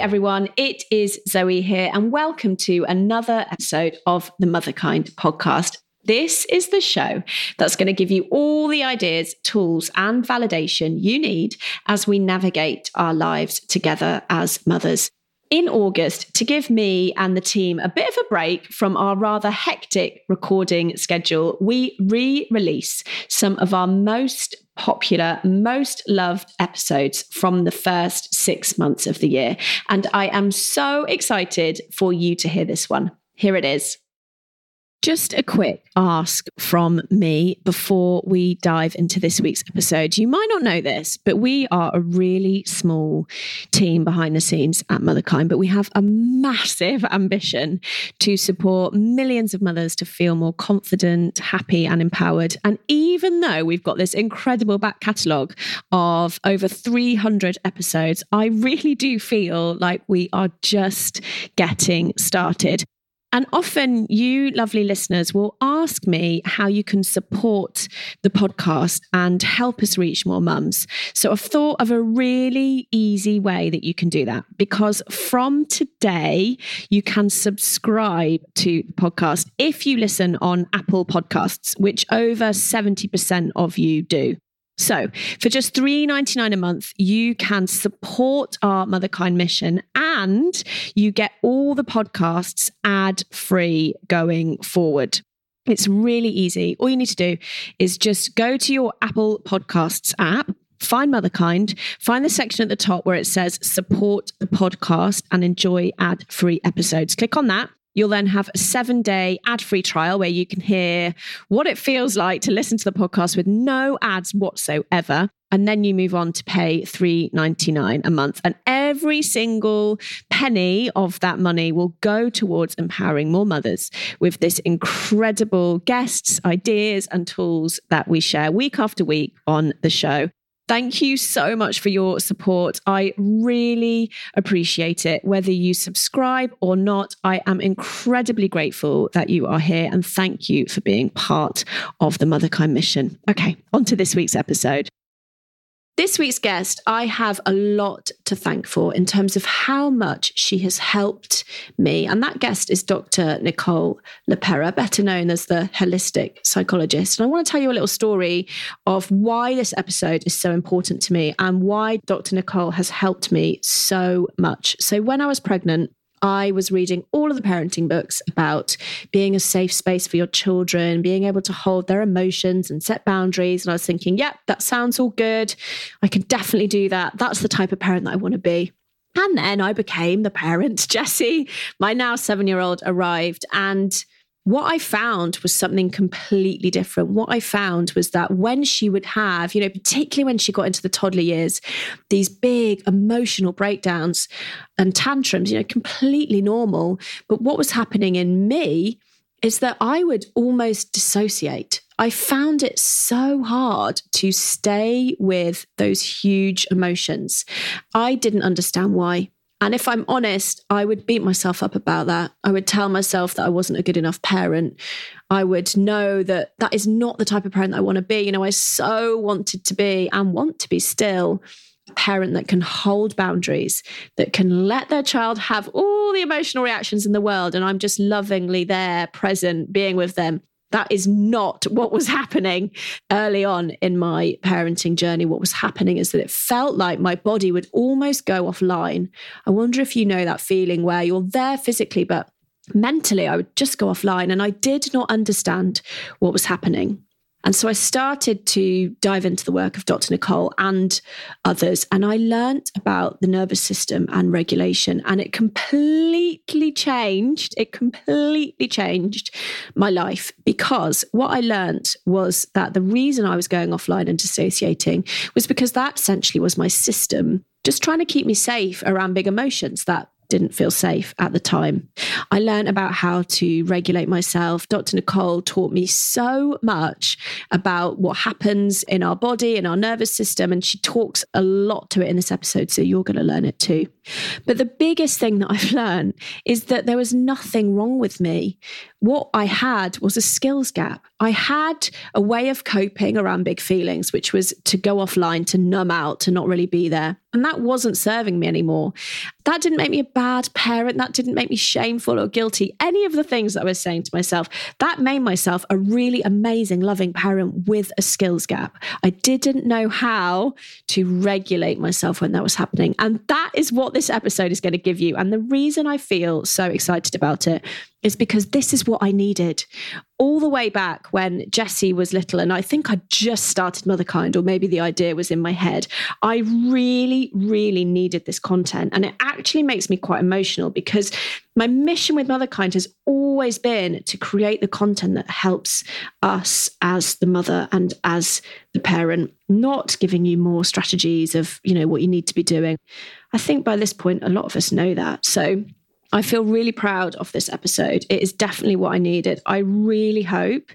Everyone, it is Zoe here, and welcome to another episode of the Motherkind podcast. This is the show that's going to give you all the ideas, tools, and validation you need as we navigate our lives together as mothers. In August, to give me and the team a bit of a break from our rather hectic recording schedule, we re release some of our most popular, most loved episodes from the first six months of the year. And I am so excited for you to hear this one. Here it is. Just a quick ask from me before we dive into this week's episode. You might not know this, but we are a really small team behind the scenes at Motherkind, but we have a massive ambition to support millions of mothers to feel more confident, happy, and empowered. And even though we've got this incredible back catalogue of over 300 episodes, I really do feel like we are just getting started. And often you, lovely listeners, will ask me how you can support the podcast and help us reach more mums. So I've thought of a really easy way that you can do that because from today, you can subscribe to the podcast if you listen on Apple Podcasts, which over 70% of you do. So, for just $3.99 a month, you can support our Motherkind mission and you get all the podcasts ad free going forward. It's really easy. All you need to do is just go to your Apple Podcasts app, find Motherkind, find the section at the top where it says support the podcast and enjoy ad free episodes. Click on that. You'll then have a seven day ad free trial where you can hear what it feels like to listen to the podcast with no ads whatsoever. And then you move on to pay $3.99 a month. And every single penny of that money will go towards empowering more mothers with this incredible guests, ideas, and tools that we share week after week on the show. Thank you so much for your support. I really appreciate it. Whether you subscribe or not, I am incredibly grateful that you are here and thank you for being part of the Motherkind mission. Okay, on to this week's episode. This week's guest, I have a lot to thank for in terms of how much she has helped me. And that guest is Dr. Nicole LePera, better known as the holistic psychologist. And I want to tell you a little story of why this episode is so important to me and why Dr. Nicole has helped me so much. So, when I was pregnant, I was reading all of the parenting books about being a safe space for your children, being able to hold their emotions and set boundaries. And I was thinking, yep, yeah, that sounds all good. I can definitely do that. That's the type of parent that I want to be. And then I became the parent. Jessie, my now seven year old, arrived and what I found was something completely different. What I found was that when she would have, you know, particularly when she got into the toddler years, these big emotional breakdowns and tantrums, you know, completely normal. But what was happening in me is that I would almost dissociate. I found it so hard to stay with those huge emotions. I didn't understand why. And if I'm honest, I would beat myself up about that. I would tell myself that I wasn't a good enough parent. I would know that that is not the type of parent I want to be. You know, I so wanted to be and want to be still a parent that can hold boundaries, that can let their child have all the emotional reactions in the world. And I'm just lovingly there, present, being with them. That is not what was happening early on in my parenting journey. What was happening is that it felt like my body would almost go offline. I wonder if you know that feeling where you're there physically, but mentally I would just go offline and I did not understand what was happening. And so I started to dive into the work of Dr. Nicole and others, and I learned about the nervous system and regulation, and it completely changed. It completely changed my life because what I learned was that the reason I was going offline and dissociating was because that essentially was my system just trying to keep me safe around big emotions that didn't feel safe at the time. I learned about how to regulate myself. Dr. Nicole taught me so much about what happens in our body and our nervous system. And she talks a lot to it in this episode. So you're going to learn it too. But the biggest thing that I've learned is that there was nothing wrong with me. What I had was a skills gap. I had a way of coping around big feelings, which was to go offline, to numb out, to not really be there. And that wasn't serving me anymore. That didn't make me a bad parent. That didn't make me shameful or guilty. Any of the things that I was saying to myself, that made myself a really amazing, loving parent with a skills gap. I didn't know how to regulate myself when that was happening. And that is what this episode is going to give you. And the reason I feel so excited about it is because this is what I needed all the way back when Jessie was little. And I think I just started Motherkind, or maybe the idea was in my head. I really, really needed this content. And it actually makes me quite emotional because my mission with Motherkind has always been to create the content that helps us as the mother and as the parent, not giving you more strategies of, you know, what you need to be doing. I think by this point, a lot of us know that. So I feel really proud of this episode. It is definitely what I needed. I really hope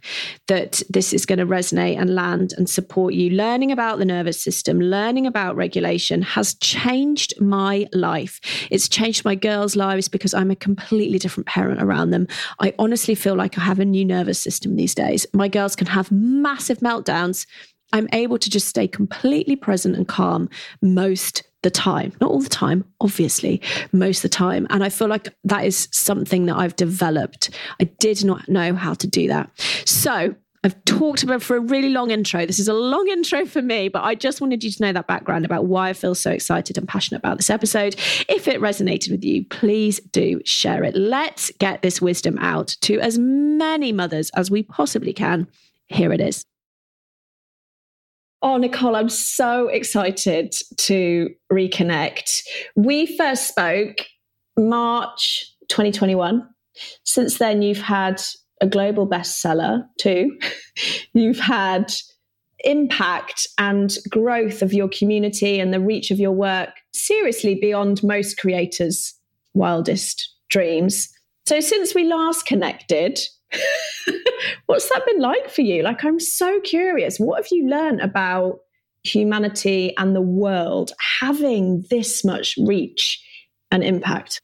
that this is going to resonate and land and support you. Learning about the nervous system, learning about regulation has changed my life. It's changed my girls' lives because I'm a completely different parent around them. I honestly feel like I have a new nervous system these days. My girls can have massive meltdowns. I'm able to just stay completely present and calm most the time. Not all the time, obviously, most of the time. And I feel like that is something that I've developed. I did not know how to do that. So I've talked about for a really long intro. This is a long intro for me, but I just wanted you to know that background about why I feel so excited and passionate about this episode. If it resonated with you, please do share it. Let's get this wisdom out to as many mothers as we possibly can. Here it is. Oh, Nicole, I'm so excited to reconnect. We first spoke March 2021. Since then, you've had a global bestseller too. you've had impact and growth of your community and the reach of your work seriously beyond most creators' wildest dreams. So, since we last connected, What's that been like for you? Like, I'm so curious. What have you learned about humanity and the world having this much reach and impact?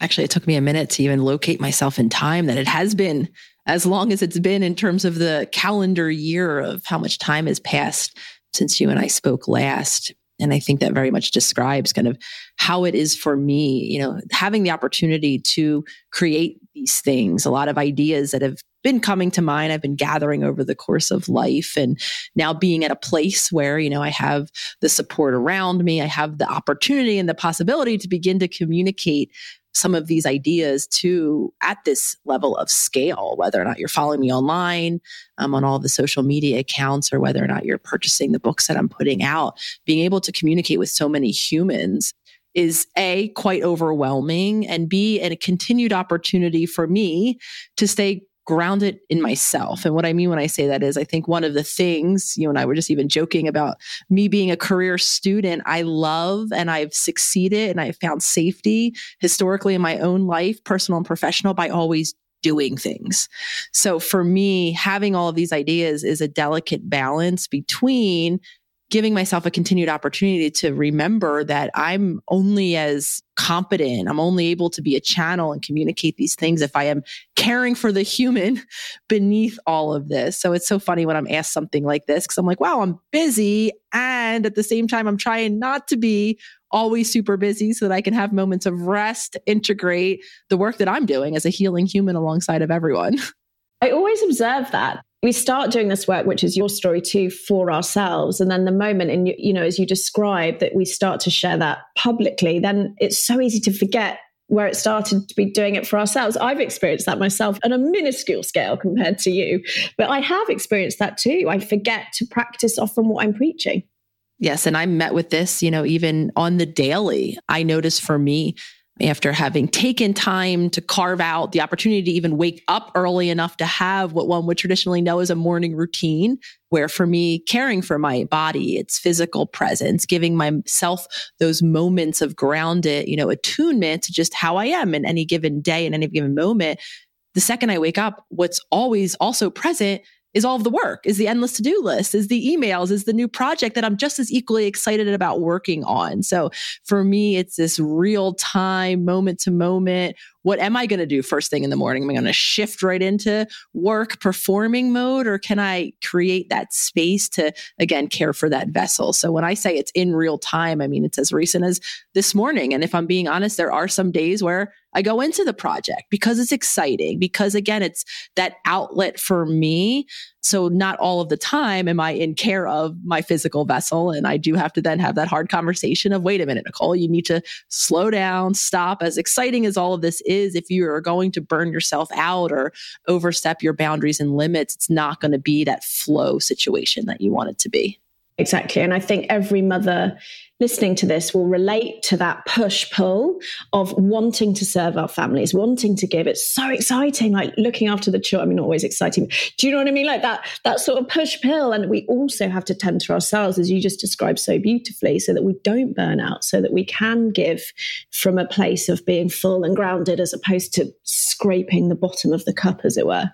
Actually, it took me a minute to even locate myself in time that it has been as long as it's been in terms of the calendar year of how much time has passed since you and I spoke last. And I think that very much describes kind of how it is for me, you know, having the opportunity to create these things, a lot of ideas that have been coming to mind, I've been gathering over the course of life. And now being at a place where, you know, I have the support around me, I have the opportunity and the possibility to begin to communicate some of these ideas to at this level of scale, whether or not you're following me online um, on all the social media accounts or whether or not you're purchasing the books that I'm putting out, being able to communicate with so many humans is A, quite overwhelming, and B, a continued opportunity for me to stay grounded in myself. And what I mean when I say that is, I think one of the things, you and I were just even joking about me being a career student, I love and I've succeeded and I've found safety historically in my own life, personal and professional, by always doing things. So for me, having all of these ideas is a delicate balance between giving myself a continued opportunity to remember that I'm only as competent, I'm only able to be a channel and communicate these things if I am caring for the human beneath all of this. So it's so funny when I'm asked something like this because I'm like, wow, I'm busy. And at the same time, I'm trying not to be always super busy so that I can have moments of rest, integrate the work that I'm doing as a healing human alongside of everyone. I always observe that we start doing this work, which is your story too, for ourselves. And then the moment, and you know, as you describe, that we start to share that publicly, then it's so easy to forget where it started to be doing it for ourselves. I've experienced that myself on a minuscule scale compared to you, but I have experienced that too. I forget to practice often what I'm preaching. Yes. And I met with this, you know, even on the daily. I notice for me, after having taken time to carve out the opportunity to even wake up early enough to have what one would traditionally know as a morning routine, where for me, caring for my body, its physical presence, giving myself those moments of grounded, you know, attunement to just how I am in any given day, in any given moment. The second I wake up, what's always also present is all of the work, is the endless to do list, is the emails, is the new project that I'm just as equally excited about working on. So for me, it's this real time, moment to moment. What am I going to do first thing in the morning? Am I going to shift right into work performing mode or can I create that space to, again, care for that vessel? So when I say it's in real time, I mean, it's as recent as this morning. And if I'm being honest, there are some days where I go into the project because it's exciting, because again, it's that outlet for me. So not all of the time am I in care of my physical vessel. And I do have to then have that hard conversation of, wait a minute, Nicole, you need to slow down, stop. As exciting as all of this is, if you are going to burn yourself out or overstep your boundaries and limits, it's not going to be that flow situation that you want it to be. Exactly. And I think every mother listening to this will relate to that push pull of wanting to serve our families, wanting to give. It's so exciting, like looking after the children. I mean, not always exciting. Do you know what I mean? Like that, that sort of push pull. And we also have to tend to ourselves, as you just described so beautifully, so that we don't burn out, so that we can give from a place of being full and grounded as opposed to scraping the bottom of the cup, as it were.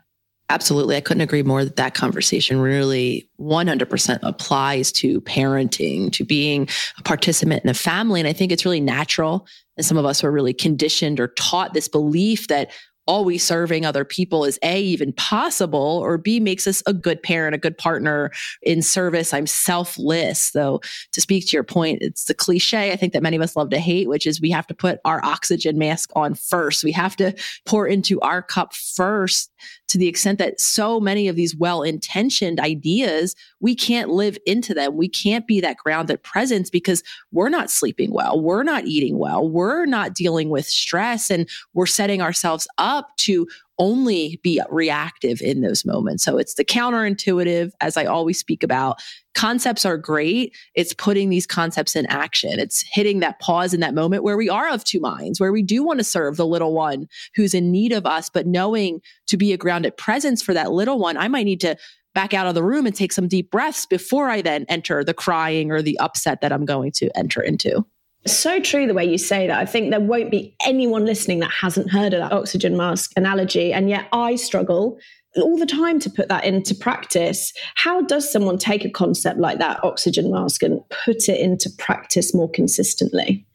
Absolutely. I couldn't agree more that that conversation really 100% applies to parenting, to being a participant in a family. And I think it's really natural. And some of us are really conditioned or taught this belief that always serving other people is A, even possible, or B, makes us a good parent, a good partner in service. I'm selfless. Though, to speak to your point, it's the cliche I think that many of us love to hate, which is we have to put our oxygen mask on first. We have to pour into our cup first to the extent that so many of these well intentioned ideas, we can't live into them. We can't be that grounded presence because we're not sleeping well. We're not eating well. We're not dealing with stress and we're setting ourselves up to only be reactive in those moments. So it's the counterintuitive, as I always speak about. Concepts are great. It's putting these concepts in action. It's hitting that pause in that moment where we are of two minds, where we do want to serve the little one who's in need of us, but knowing to be a grounded presence for that little one, I might need to back out of the room and take some deep breaths before I then enter the crying or the upset that I'm going to enter into. So true the way you say that. I think there won't be anyone listening that hasn't heard of that oxygen mask analogy. And yet I struggle all the time to put that into practice. How does someone take a concept like that oxygen mask and put it into practice more consistently?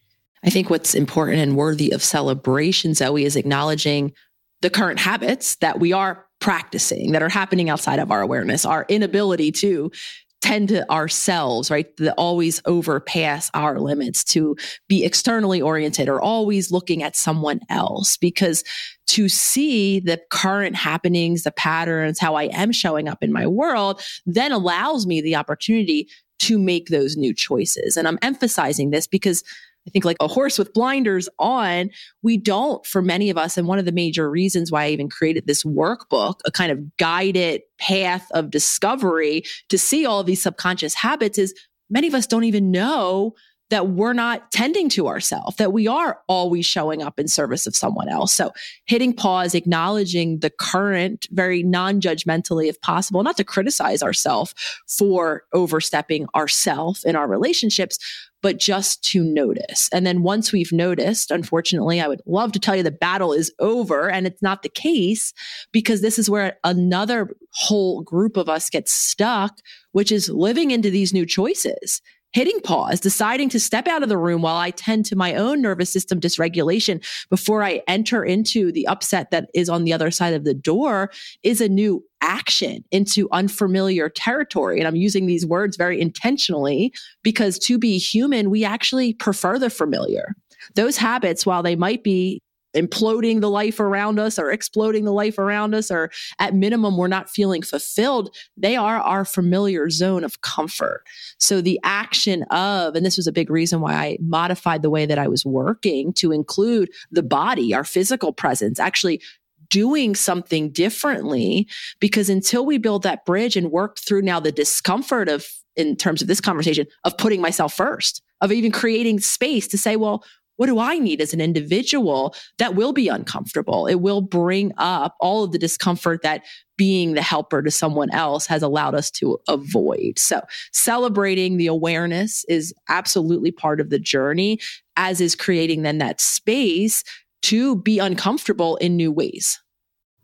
I think what's important and worthy of celebration, Zoe, is acknowledging the current habits that we are practicing that are happening outside of our awareness, our inability to tend to ourselves, right? That always overpass our limits to be externally oriented or always looking at someone else because to see the current happenings, the patterns, how I am showing up in my world, then allows me the opportunity to make those new choices. And I'm emphasizing this because I think like a horse with blinders on, we don't for many of us. And one of the major reasons why I even created this workbook, a kind of guided path of discovery to see all these subconscious habits is many of us don't even know that we're not tending to ourselves, that we are always showing up in service of someone else. So hitting pause, acknowledging the current very non-judgmentally if possible, not to criticize ourselves for overstepping ourselves in our relationships, but just to notice. And then once we've noticed, unfortunately, I would love to tell you the battle is over and it's not the case because this is where another whole group of us gets stuck, which is living into these new choices hitting pause, deciding to step out of the room while I tend to my own nervous system dysregulation before I enter into the upset that is on the other side of the door is a new action into unfamiliar territory. And I'm using these words very intentionally because to be human, we actually prefer the familiar. Those habits, while they might be imploding the life around us or exploding the life around us, or at minimum, we're not feeling fulfilled, they are our familiar zone of comfort. So the action of, and this was a big reason why I modified the way that I was working to include the body, our physical presence, actually doing something differently because until we build that bridge and work through now the discomfort of in terms of this conversation of putting myself first of even creating space to say well what do I need as an individual that will be uncomfortable? It will bring up all of the discomfort that being the helper to someone else has allowed us to avoid. So celebrating the awareness is absolutely part of the journey, as is creating then that space to be uncomfortable in new ways.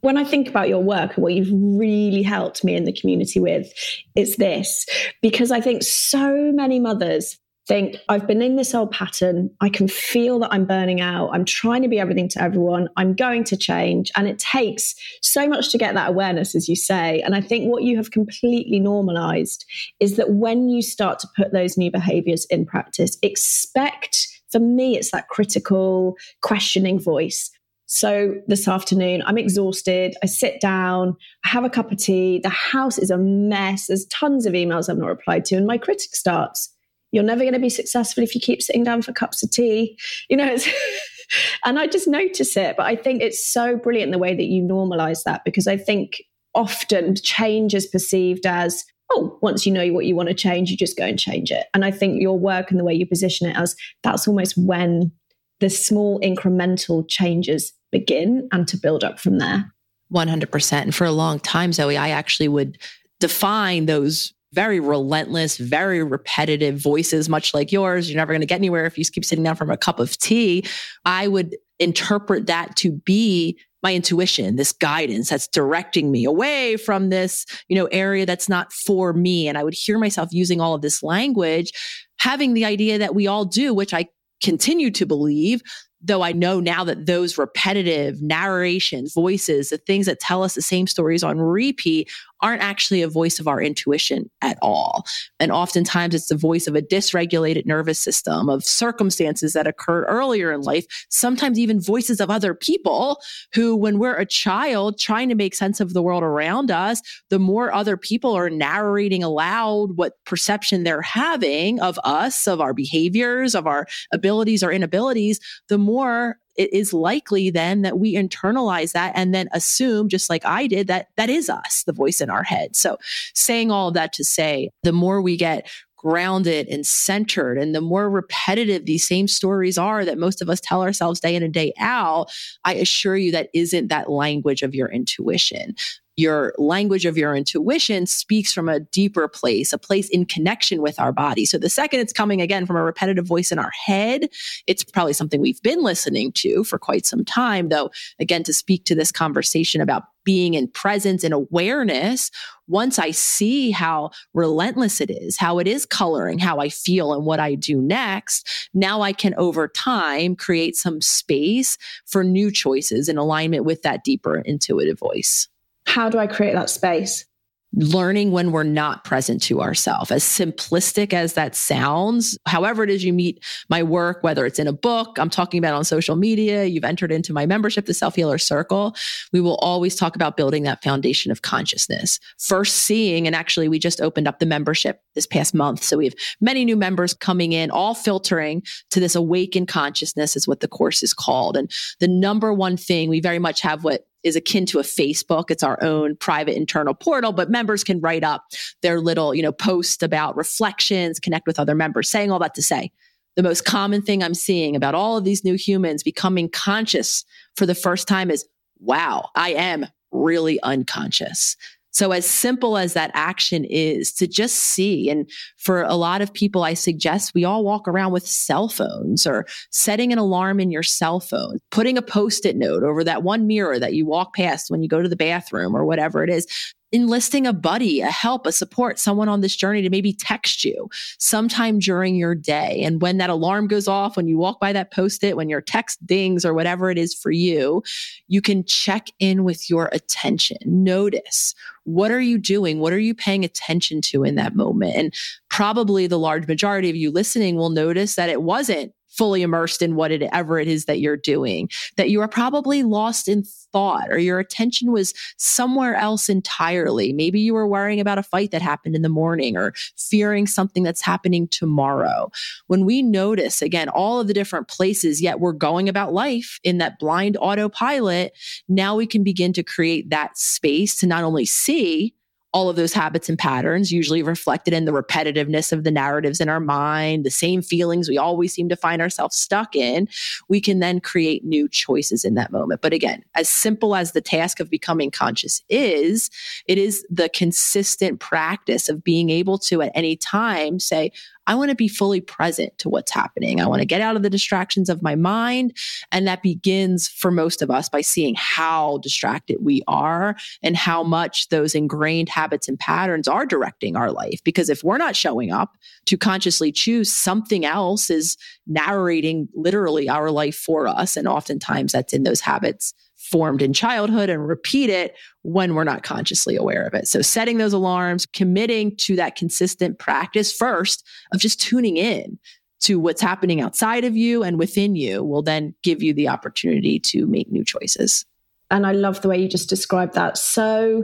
when I think about your work and what you've really helped me in the community with, it's this because I think so many mothers think I've been in this old pattern. I can feel that I'm burning out. I'm trying to be everything to everyone. I'm going to change. And it takes so much to get that awareness, as you say. And I think what you have completely normalized is that when you start to put those new behaviors in practice, expect, for me, it's that critical, questioning voice. So this afternoon, I'm exhausted. I sit down, I have a cup of tea. The house is a mess. There's tons of emails I've not replied to. And my critic starts, you're never going to be successful if you keep sitting down for cups of tea. You know, it's. and I just notice it. But I think it's so brilliant the way that you normalize that because I think often change is perceived as, oh, once you know what you want to change, you just go and change it. And I think your work and the way you position it as that's almost when the small incremental changes begin and to build up from there. 100%. And for a long time, Zoe, I actually would define those very relentless, very repetitive voices, much like yours. You're never going to get anywhere if you keep sitting down from a cup of tea. I would interpret that to be my intuition, this guidance that's directing me away from this, you know, area that's not for me. And I would hear myself using all of this language, having the idea that we all do, which I continue to believe though I know now that those repetitive narrations, voices, the things that tell us the same stories on repeat aren't actually a voice of our intuition at all. And oftentimes it's the voice of a dysregulated nervous system, of circumstances that occurred earlier in life, sometimes even voices of other people who, when we're a child trying to make sense of the world around us, the more other people are narrating aloud what perception they're having of us, of our behaviors, of our abilities or inabilities, the more it is likely then that we internalize that and then assume, just like I did, that that is us, the voice in our head. So saying all of that to say, the more we get grounded and centered and the more repetitive these same stories are that most of us tell ourselves day in and day out i assure you that isn't that language of your intuition your language of your intuition speaks from a deeper place, a place in connection with our body. So the second it's coming again from a repetitive voice in our head, it's probably something we've been listening to for quite some time, though, again, to speak to this conversation about being in presence and awareness, once I see how relentless it is, how it is coloring how I feel and what I do next, now I can over time create some space for new choices in alignment with that deeper intuitive voice how do I create that space? learning when we're not present to ourselves. As simplistic as that sounds, however it is you meet my work, whether it's in a book, I'm talking about on social media, you've entered into my membership, the Self Healer Circle, we will always talk about building that foundation of consciousness. First seeing, and actually we just opened up the membership this past month. So we have many new members coming in, all filtering to this awakened consciousness is what the course is called. And the number one thing we very much have what is akin to a Facebook. It's our own private internal portal, but members can write up their little, you know, post about reflections, connect with other members, saying all that to say. The most common thing I'm seeing about all of these new humans becoming conscious for the first time is, wow, I am really unconscious. So, as simple as that action is to just see, and for a lot of people, I suggest we all walk around with cell phones or setting an alarm in your cell phone, putting a post it note over that one mirror that you walk past when you go to the bathroom or whatever it is enlisting a buddy, a help, a support, someone on this journey to maybe text you sometime during your day. And when that alarm goes off, when you walk by that post it, when your text dings or whatever it is for you, you can check in with your attention. Notice what are you doing? What are you paying attention to in that moment? And probably the large majority of you listening will notice that it wasn't fully immersed in whatever it is that you're doing, that you are probably lost in thought or your attention was somewhere else entirely. Maybe you were worrying about a fight that happened in the morning or fearing something that's happening tomorrow. When we notice, again, all of the different places, yet we're going about life in that blind autopilot, now we can begin to create that space to not only see, all of those habits and patterns, usually reflected in the repetitiveness of the narratives in our mind, the same feelings we always seem to find ourselves stuck in, we can then create new choices in that moment. But again, as simple as the task of becoming conscious is, it is the consistent practice of being able to at any time say, I want to be fully present to what's happening. I want to get out of the distractions of my mind. And that begins for most of us by seeing how distracted we are and how much those ingrained habits and patterns are directing our life. Because if we're not showing up to consciously choose, something else is narrating literally our life for us. And oftentimes that's in those habits formed in childhood and repeat it when we're not consciously aware of it. So setting those alarms, committing to that consistent practice first of just tuning in to what's happening outside of you and within you will then give you the opportunity to make new choices. And I love the way you just described that so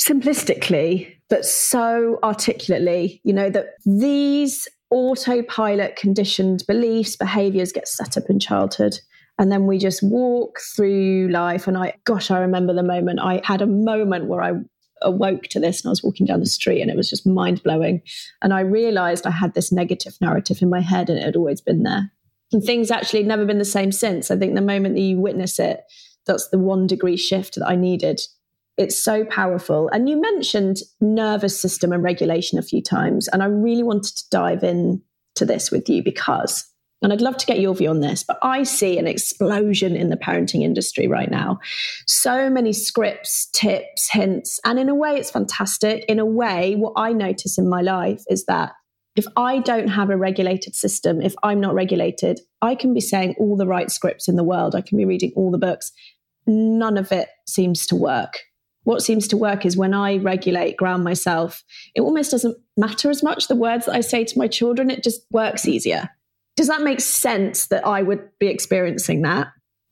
simplistically, but so articulately, you know, that these autopilot conditioned beliefs, behaviors get set up in childhood and then we just walk through life. And I, gosh, I remember the moment I had a moment where I awoke to this and I was walking down the street and it was just mind blowing. And I realized I had this negative narrative in my head and it had always been there. And things actually never been the same since. I think the moment that you witness it, that's the one degree shift that I needed. It's so powerful. And you mentioned nervous system and regulation a few times. And I really wanted to dive in to this with you because and I'd love to get your view on this, but I see an explosion in the parenting industry right now. So many scripts, tips, hints, and in a way, it's fantastic. In a way, what I notice in my life is that if I don't have a regulated system, if I'm not regulated, I can be saying all the right scripts in the world, I can be reading all the books. None of it seems to work. What seems to work is when I regulate, ground myself, it almost doesn't matter as much the words that I say to my children, it just works easier does that make sense that I would be experiencing that?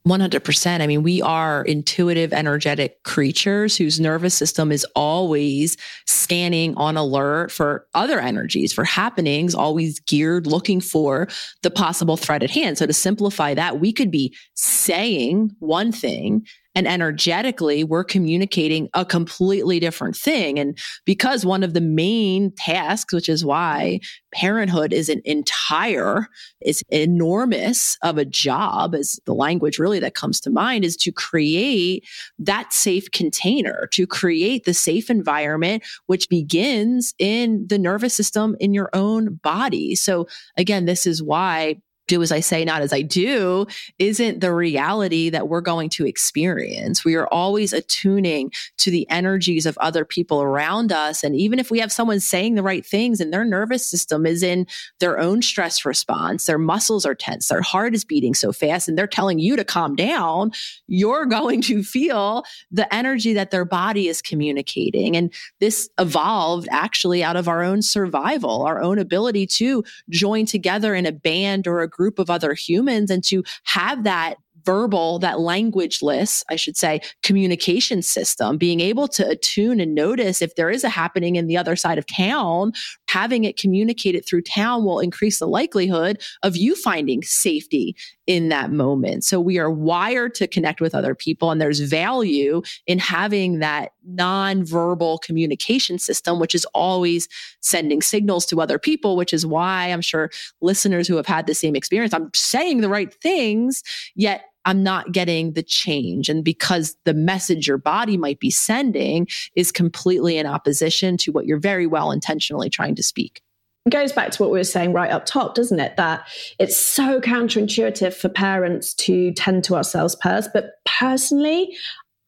100%. I mean, we are intuitive, energetic creatures whose nervous system is always scanning on alert for other energies, for happenings, always geared looking for the possible threat at hand. So, to simplify that, we could be saying one thing and energetically, we're communicating a completely different thing. And because one of the main tasks, which is why parenthood is an entire, is enormous of a job, is the language really that comes to mind, is to create that safe container, to create the safe environment, which begins in the nervous system in your own body. So again, this is why do as I say, not as I do, isn't the reality that we're going to experience. We are always attuning to the energies of other people around us. And even if we have someone saying the right things and their nervous system is in their own stress response, their muscles are tense, their heart is beating so fast, and they're telling you to calm down, you're going to feel the energy that their body is communicating. And this evolved actually out of our own survival, our own ability to join together in a band or a group of other humans and to have that verbal, that languageless, I should say, communication system, being able to attune and notice if there is a happening in the other side of town, having it communicated through town will increase the likelihood of you finding safety in that moment. So we are wired to connect with other people, and there's value in having that nonverbal communication system, which is always sending signals to other people, which is why I'm sure listeners who have had the same experience, I'm saying the right things, yet I'm not getting the change. And because the message your body might be sending is completely in opposition to what you're very well intentionally trying to speak goes back to what we were saying right up top, doesn't it? That it's so counterintuitive for parents to tend to ourselves first. But personally,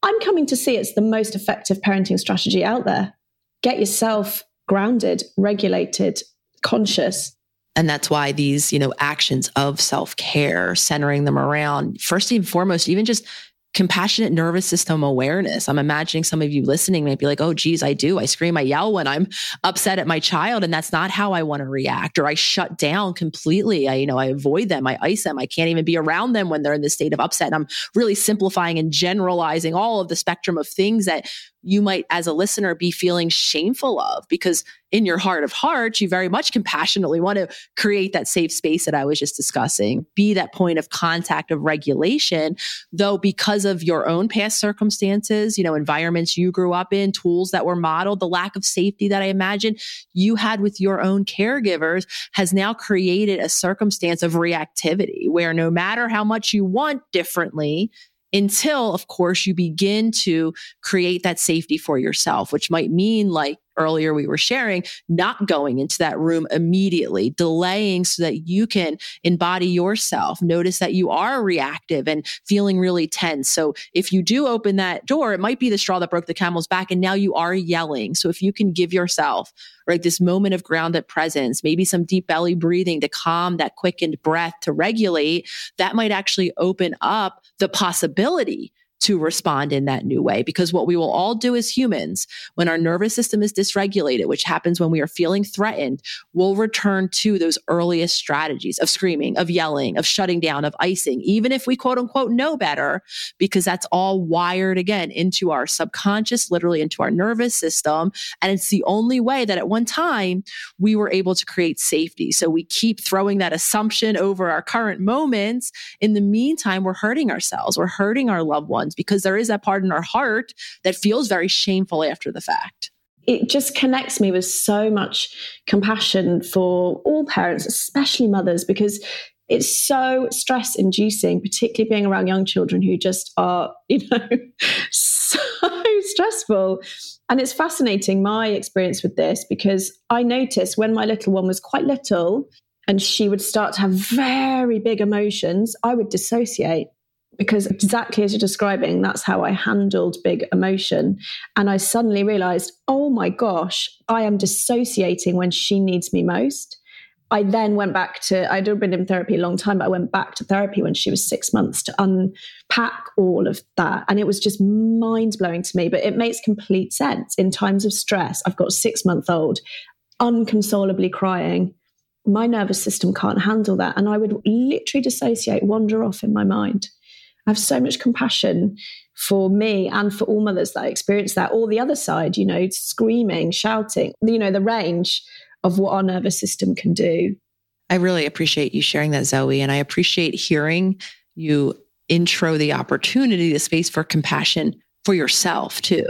I'm coming to see it's the most effective parenting strategy out there. Get yourself grounded, regulated, conscious, and that's why these, you know, actions of self-care, centering them around first and foremost, even just compassionate nervous system awareness. I'm imagining some of you listening might be like, oh, geez, I do. I scream, I yell when I'm upset at my child, and that's not how I want to react. Or I shut down completely. I, you know, I avoid them, I ice them. I can't even be around them when they're in this state of upset. And I'm really simplifying and generalizing all of the spectrum of things that you might, as a listener, be feeling shameful of because in your heart of hearts, you very much compassionately want to create that safe space that I was just discussing, be that point of contact of regulation. Though, because of your own past circumstances, you know, environments you grew up in, tools that were modeled, the lack of safety that I imagine you had with your own caregivers has now created a circumstance of reactivity where no matter how much you want differently, until, of course, you begin to create that safety for yourself, which might mean like earlier we were sharing, not going into that room immediately, delaying so that you can embody yourself. Notice that you are reactive and feeling really tense. So if you do open that door, it might be the straw that broke the camel's back and now you are yelling. So if you can give yourself right this moment of grounded presence, maybe some deep belly breathing to calm that quickened breath to regulate, that might actually open up the possibility to respond in that new way. Because what we will all do as humans when our nervous system is dysregulated, which happens when we are feeling threatened, we'll return to those earliest strategies of screaming, of yelling, of shutting down, of icing, even if we quote unquote know better, because that's all wired again into our subconscious, literally into our nervous system. And it's the only way that at one time we were able to create safety. So we keep throwing that assumption over our current moments. In the meantime, we're hurting ourselves, we're hurting our loved ones because there is that part in our heart that feels very shameful after the fact it just connects me with so much compassion for all parents, especially mothers, because it's so stress inducing, particularly being around young children who just are, you know, so stressful. And it's fascinating my experience with this because I noticed when my little one was quite little and she would start to have very big emotions, I would dissociate because mm-hmm. exactly as you're describing, that's how I handled big emotion. And I suddenly realized, oh my gosh, I am dissociating when she needs me most. I then went back to, I'd been in therapy a long time, but I went back to therapy when she was six months to unpack all of that. And it was just mind blowing to me, but it makes complete sense in times of stress. I've got a six month old unconsolably crying. My nervous system can't handle that. And I would literally dissociate, wander off in my mind. I have so much compassion for me and for all mothers that experience that, or the other side, you know, screaming, shouting, you know, the range of what our nervous system can do. I really appreciate you sharing that, Zoe. And I appreciate hearing you intro the opportunity, the space for compassion for yourself too.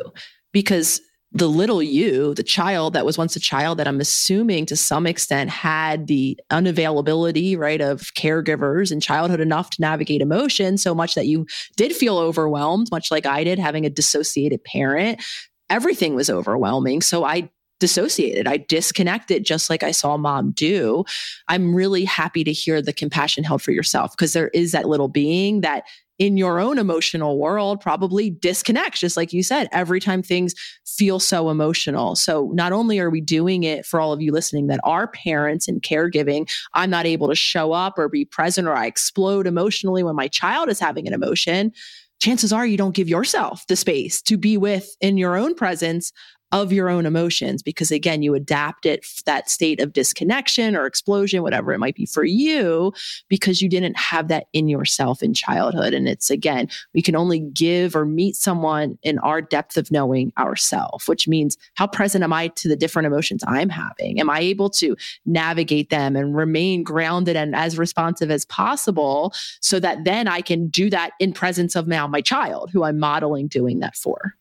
Because the little you, the child that was once a child that I'm assuming to some extent had the unavailability, right, of caregivers in childhood enough to navigate emotion so much that you did feel overwhelmed, much like I did having a dissociated parent. Everything was overwhelming. So I dissociated. I disconnected just like I saw mom do. I'm really happy to hear the compassion held for yourself because there is that little being that in your own emotional world probably disconnects, just like you said, every time things feel so emotional. So not only are we doing it for all of you listening that are parents and caregiving, I'm not able to show up or be present or I explode emotionally when my child is having an emotion chances are you don't give yourself the space to be with in your own presence of your own emotions because again you adapt it that state of disconnection or explosion whatever it might be for you because you didn't have that in yourself in childhood. And it's again we can only give or meet someone in our depth of knowing ourself which means how present am i to the different emotions i'm having? Am i able to navigate them and remain grounded and as responsive as possible so that then i can do that in presence of now my child who i'm modeling doing that for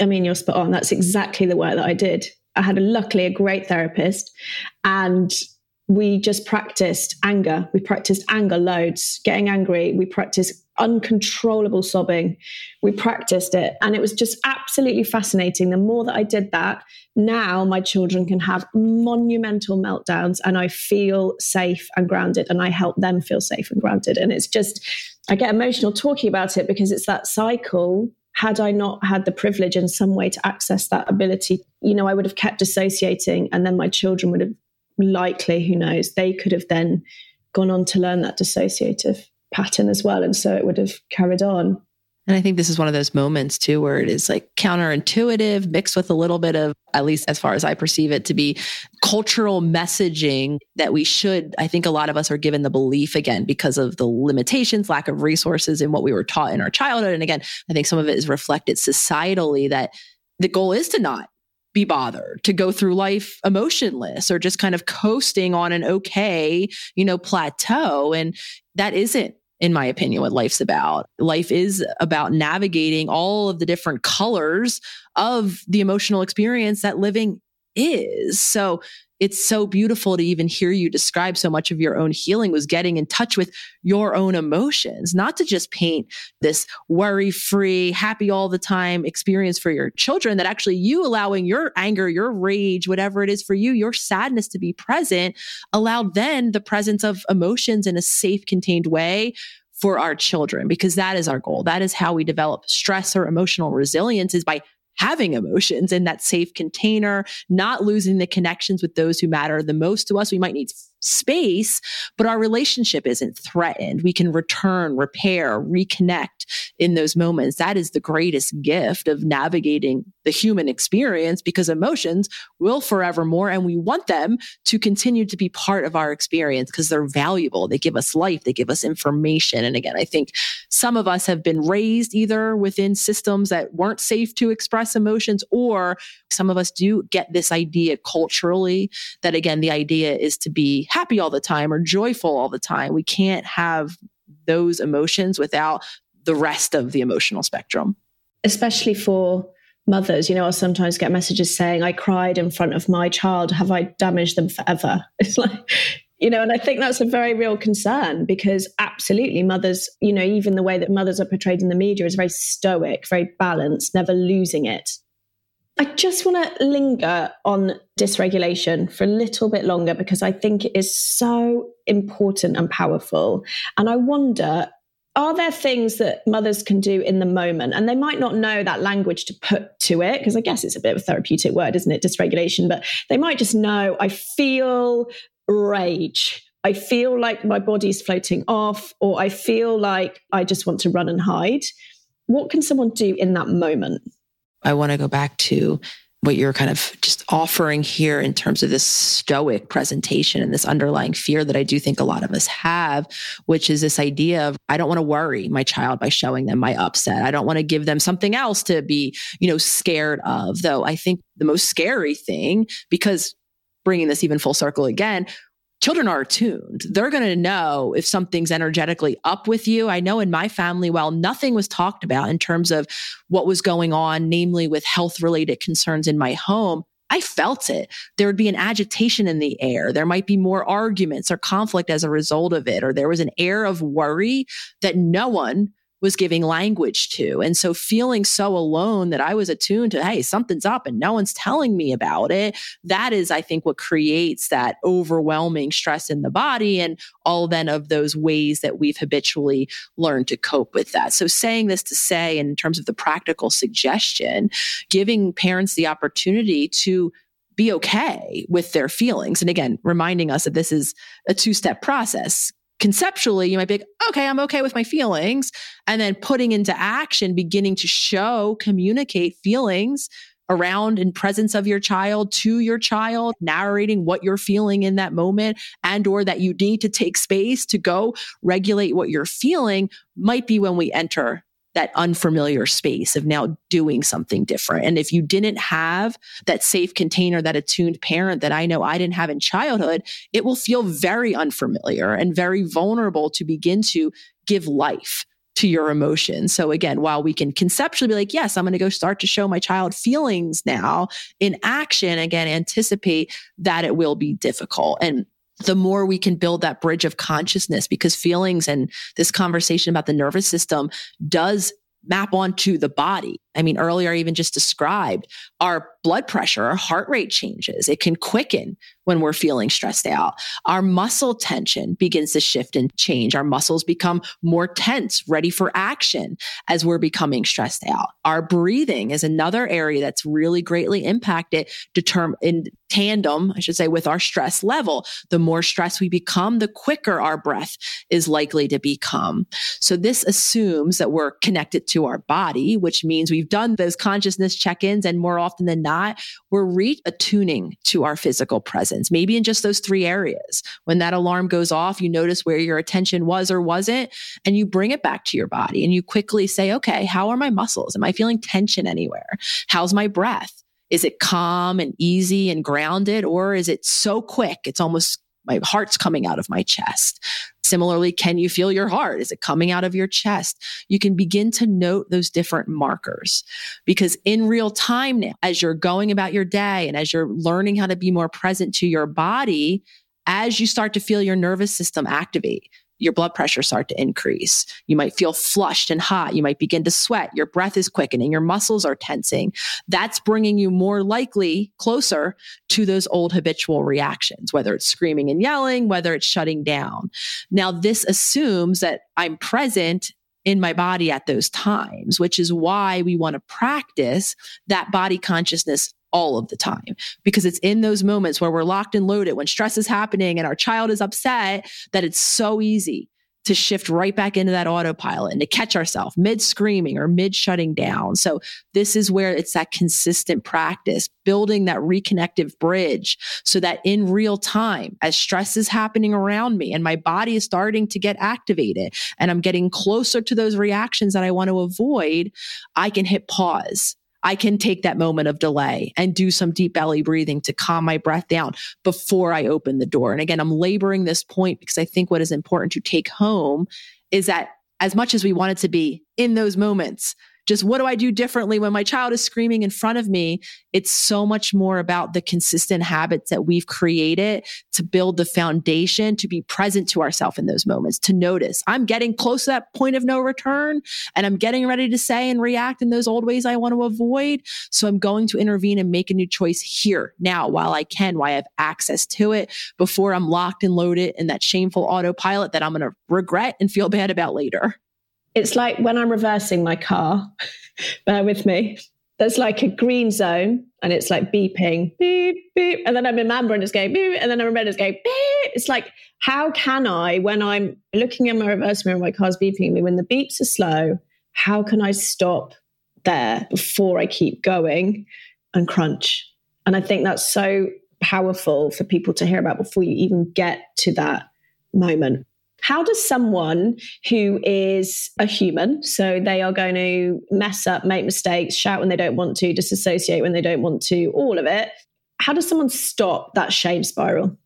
I mean, you're spot on. That's exactly the work that I did. I had a, luckily a great therapist and we just practiced anger. We practiced anger loads, getting angry. We practiced uncontrollable sobbing. We practiced it. And it was just absolutely fascinating. The more that I did that, now my children can have monumental meltdowns and I feel safe and grounded and I help them feel safe and grounded. And it's just, I get emotional talking about it because it's that cycle had I not had the privilege in some way to access that ability, you know, I would have kept dissociating and then my children would have likely, who knows, they could have then gone on to learn that dissociative pattern as well. And so it would have carried on. And I think this is one of those moments too where it is like counterintuitive mixed with a little bit of, at least as far as I perceive it, to be cultural messaging that we should. I think a lot of us are given the belief again because of the limitations, lack of resources, and what we were taught in our childhood. And again, I think some of it is reflected societally that the goal is to not be bothered to go through life emotionless or just kind of coasting on an okay, you know, plateau. And that isn't in my opinion, what life's about. Life is about navigating all of the different colors of the emotional experience that living is. So it's so beautiful to even hear you describe so much of your own healing was getting in touch with your own emotions, not to just paint this worry free, happy all the time experience for your children, that actually you allowing your anger, your rage, whatever it is for you, your sadness to be present, allowed then the presence of emotions in a safe, contained way for our children because that is our goal. That is how we develop stress or emotional resilience is by having emotions in that safe container, not losing the connections with those who matter the most to us. We might need space, but our relationship isn't threatened. We can return, repair, reconnect in those moments. That is the greatest gift of navigating the human experience because emotions will forevermore and we want them to continue to be part of our experience because they're valuable. They give us life, they give us information. And again, I think some of us have been raised either within systems that weren't safe to express emotions or some of us do get this idea culturally that again, the idea is to be happy all the time or joyful all the time. We can't have those emotions without the rest of the emotional spectrum. Especially for mothers, you know, I'll sometimes get messages saying, I cried in front of my child. Have I damaged them forever? It's like, you know, and I think that's a very real concern because absolutely mothers, you know, even the way that mothers are portrayed in the media is very stoic, very balanced, never losing it. I just want to linger on dysregulation for a little bit longer because I think it is so important and powerful. And I wonder are there things that mothers can do in the moment? And they might not know that language to put to it because i guess it's a bit of a therapeutic word isn't it? Dysregulation but they might just know i feel rage. I feel like my body's floating off or i feel like i just want to run and hide. What can someone do in that moment i want to go back to what you're kind of just offering here in terms of this stoic presentation and this underlying fear that I do think a lot of us have, which is this idea of I don't want to worry my child by showing them my upset. I don't want to give them something else to be, you know, scared of. Though I think the most scary thing, because bringing this even full circle again, children are attuned. They're going to know if something's energetically up with you. I know in my family, while nothing was talked about in terms of what was going on, namely with health related concerns in my home, I felt it. There would be an agitation in the air. There might be more arguments or conflict as a result of it, or there was an air of worry that no one was giving language to. And so feeling so alone that I was attuned to, hey, something's up and no one's telling me about it. That is, I think, what creates that overwhelming stress in the body and all then of those ways that we've habitually learned to cope with that. So saying this to say, in terms of the practical suggestion, giving parents the opportunity to be okay with their feelings. And again, reminding us that this is a two step process conceptually you might be like okay i'm okay with my feelings. And then putting into action beginning to show communicate feelings around in presence of your child to your child narrating what you're feeling in that moment and or that you need to take space to go regulate what you're feeling might be when we enter that unfamiliar space of now doing something different. And if you didn't have that safe container, that attuned parent that I know I didn't have in childhood, it will feel very unfamiliar and very vulnerable to begin to give life to your emotions. So again, while we can conceptually be like, yes, I'm going to go start to show my child feelings now in action, again, anticipate that it will be difficult. And the more we can build that bridge of consciousness because feelings and this conversation about the nervous system does map onto the body. I mean, earlier I even just described our blood pressure, our heart rate changes. It can quicken when we're feeling stressed out. Our muscle tension begins to shift and change. Our muscles become more tense, ready for action as we're becoming stressed out. Our breathing is another area that's really greatly impacted determ- in tandem, I should say, with our stress level. The more stress we become, the quicker our breath is likely to become. So this assumes that we're connected to our body, which means we've done those consciousness check-ins and more often than not, we're reattuning to our physical presence, maybe in just those three areas. When that alarm goes off, you notice where your attention was or wasn't, and you bring it back to your body and you quickly say, okay, how are my muscles? Am I feeling tension anywhere? How's my breath? Is it calm and easy and grounded, or is it so quick? It's almost my heart's coming out of my chest. Similarly, can you feel your heart? Is it coming out of your chest? You can begin to note those different markers because in real time now, as you're going about your day and as you're learning how to be more present to your body, as you start to feel your nervous system activate, your blood pressure start to increase. You might feel flushed and hot. You might begin to sweat. Your breath is quickening. Your muscles are tensing. That's bringing you more likely closer to those old habitual reactions, whether it's screaming and yelling, whether it's shutting down. Now, this assumes that I'm present in my body at those times, which is why we want to practice that body consciousness all of the time. Because it's in those moments where we're locked and loaded when stress is happening and our child is upset that it's so easy to shift right back into that autopilot and to catch ourselves mid screaming or mid shutting down. So this is where it's that consistent practice, building that reconnective bridge so that in real time, as stress is happening around me and my body is starting to get activated and I'm getting closer to those reactions that I want to avoid, I can hit pause I can take that moment of delay and do some deep belly breathing to calm my breath down before I open the door. And again, I'm laboring this point because I think what is important to take home is that as much as we want it to be in those moments, just what do I do differently when my child is screaming in front of me? It's so much more about the consistent habits that we've created to build the foundation to be present to ourselves in those moments, to notice I'm getting close to that point of no return and I'm getting ready to say and react in those old ways I want to avoid. So I'm going to intervene and make a new choice here now while I can, while I have access to it before I'm locked and loaded in that shameful autopilot that I'm going to regret and feel bad about later it's like when I'm reversing my car, bear with me, there's like a green zone and it's like beeping, beep, beep. And then I'm in amber and it's going beep. And then I'm in red and it's going beep. It's like, how can I, when I'm looking in my reverse mirror, and my car's beeping me, when the beeps are slow, how can I stop there before I keep going and crunch? And I think that's so powerful for people to hear about before you even get to that moment. How does someone who is a human, so they are going to mess up, make mistakes, shout when they don't want to, disassociate when they don't want to, all of it, how does someone stop that shame spiral?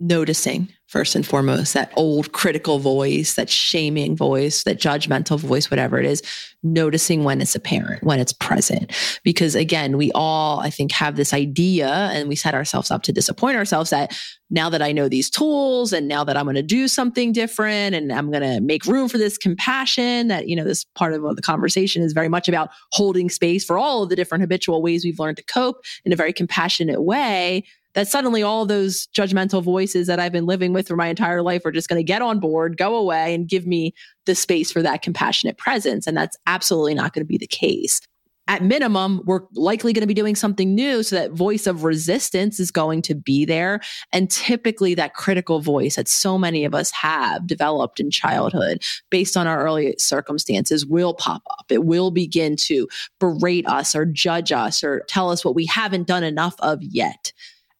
Noticing first and foremost, that old critical voice, that shaming voice, that judgmental voice, whatever it is, noticing when it's apparent, when it's present. Because again, we all, I think, have this idea and we set ourselves up to disappoint ourselves that now that I know these tools and now that I'm going to do something different and I'm going to make room for this compassion, that, you know, this part of the conversation is very much about holding space for all of the different habitual ways we've learned to cope in a very compassionate way that suddenly all those judgmental voices that I've been living with for my entire life are just going to get on board, go away, and give me the space for that compassionate presence. And that's absolutely not going to be the case. At minimum, we're likely going to be doing something new. So that voice of resistance is going to be there. And typically, that critical voice that so many of us have developed in childhood based on our early circumstances will pop up. It will begin to berate us or judge us or tell us what we haven't done enough of yet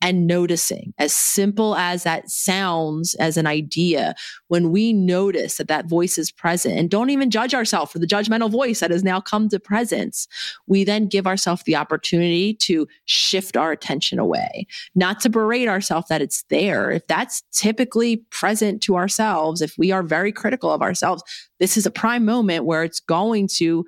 and noticing as simple as that sounds as an idea when we notice that that voice is present and don't even judge ourselves for the judgmental voice that has now come to presence we then give ourselves the opportunity to shift our attention away. Not to berate ourselves that it's there. If that's typically present to ourselves if we are very critical of ourselves this is a prime moment where it's going to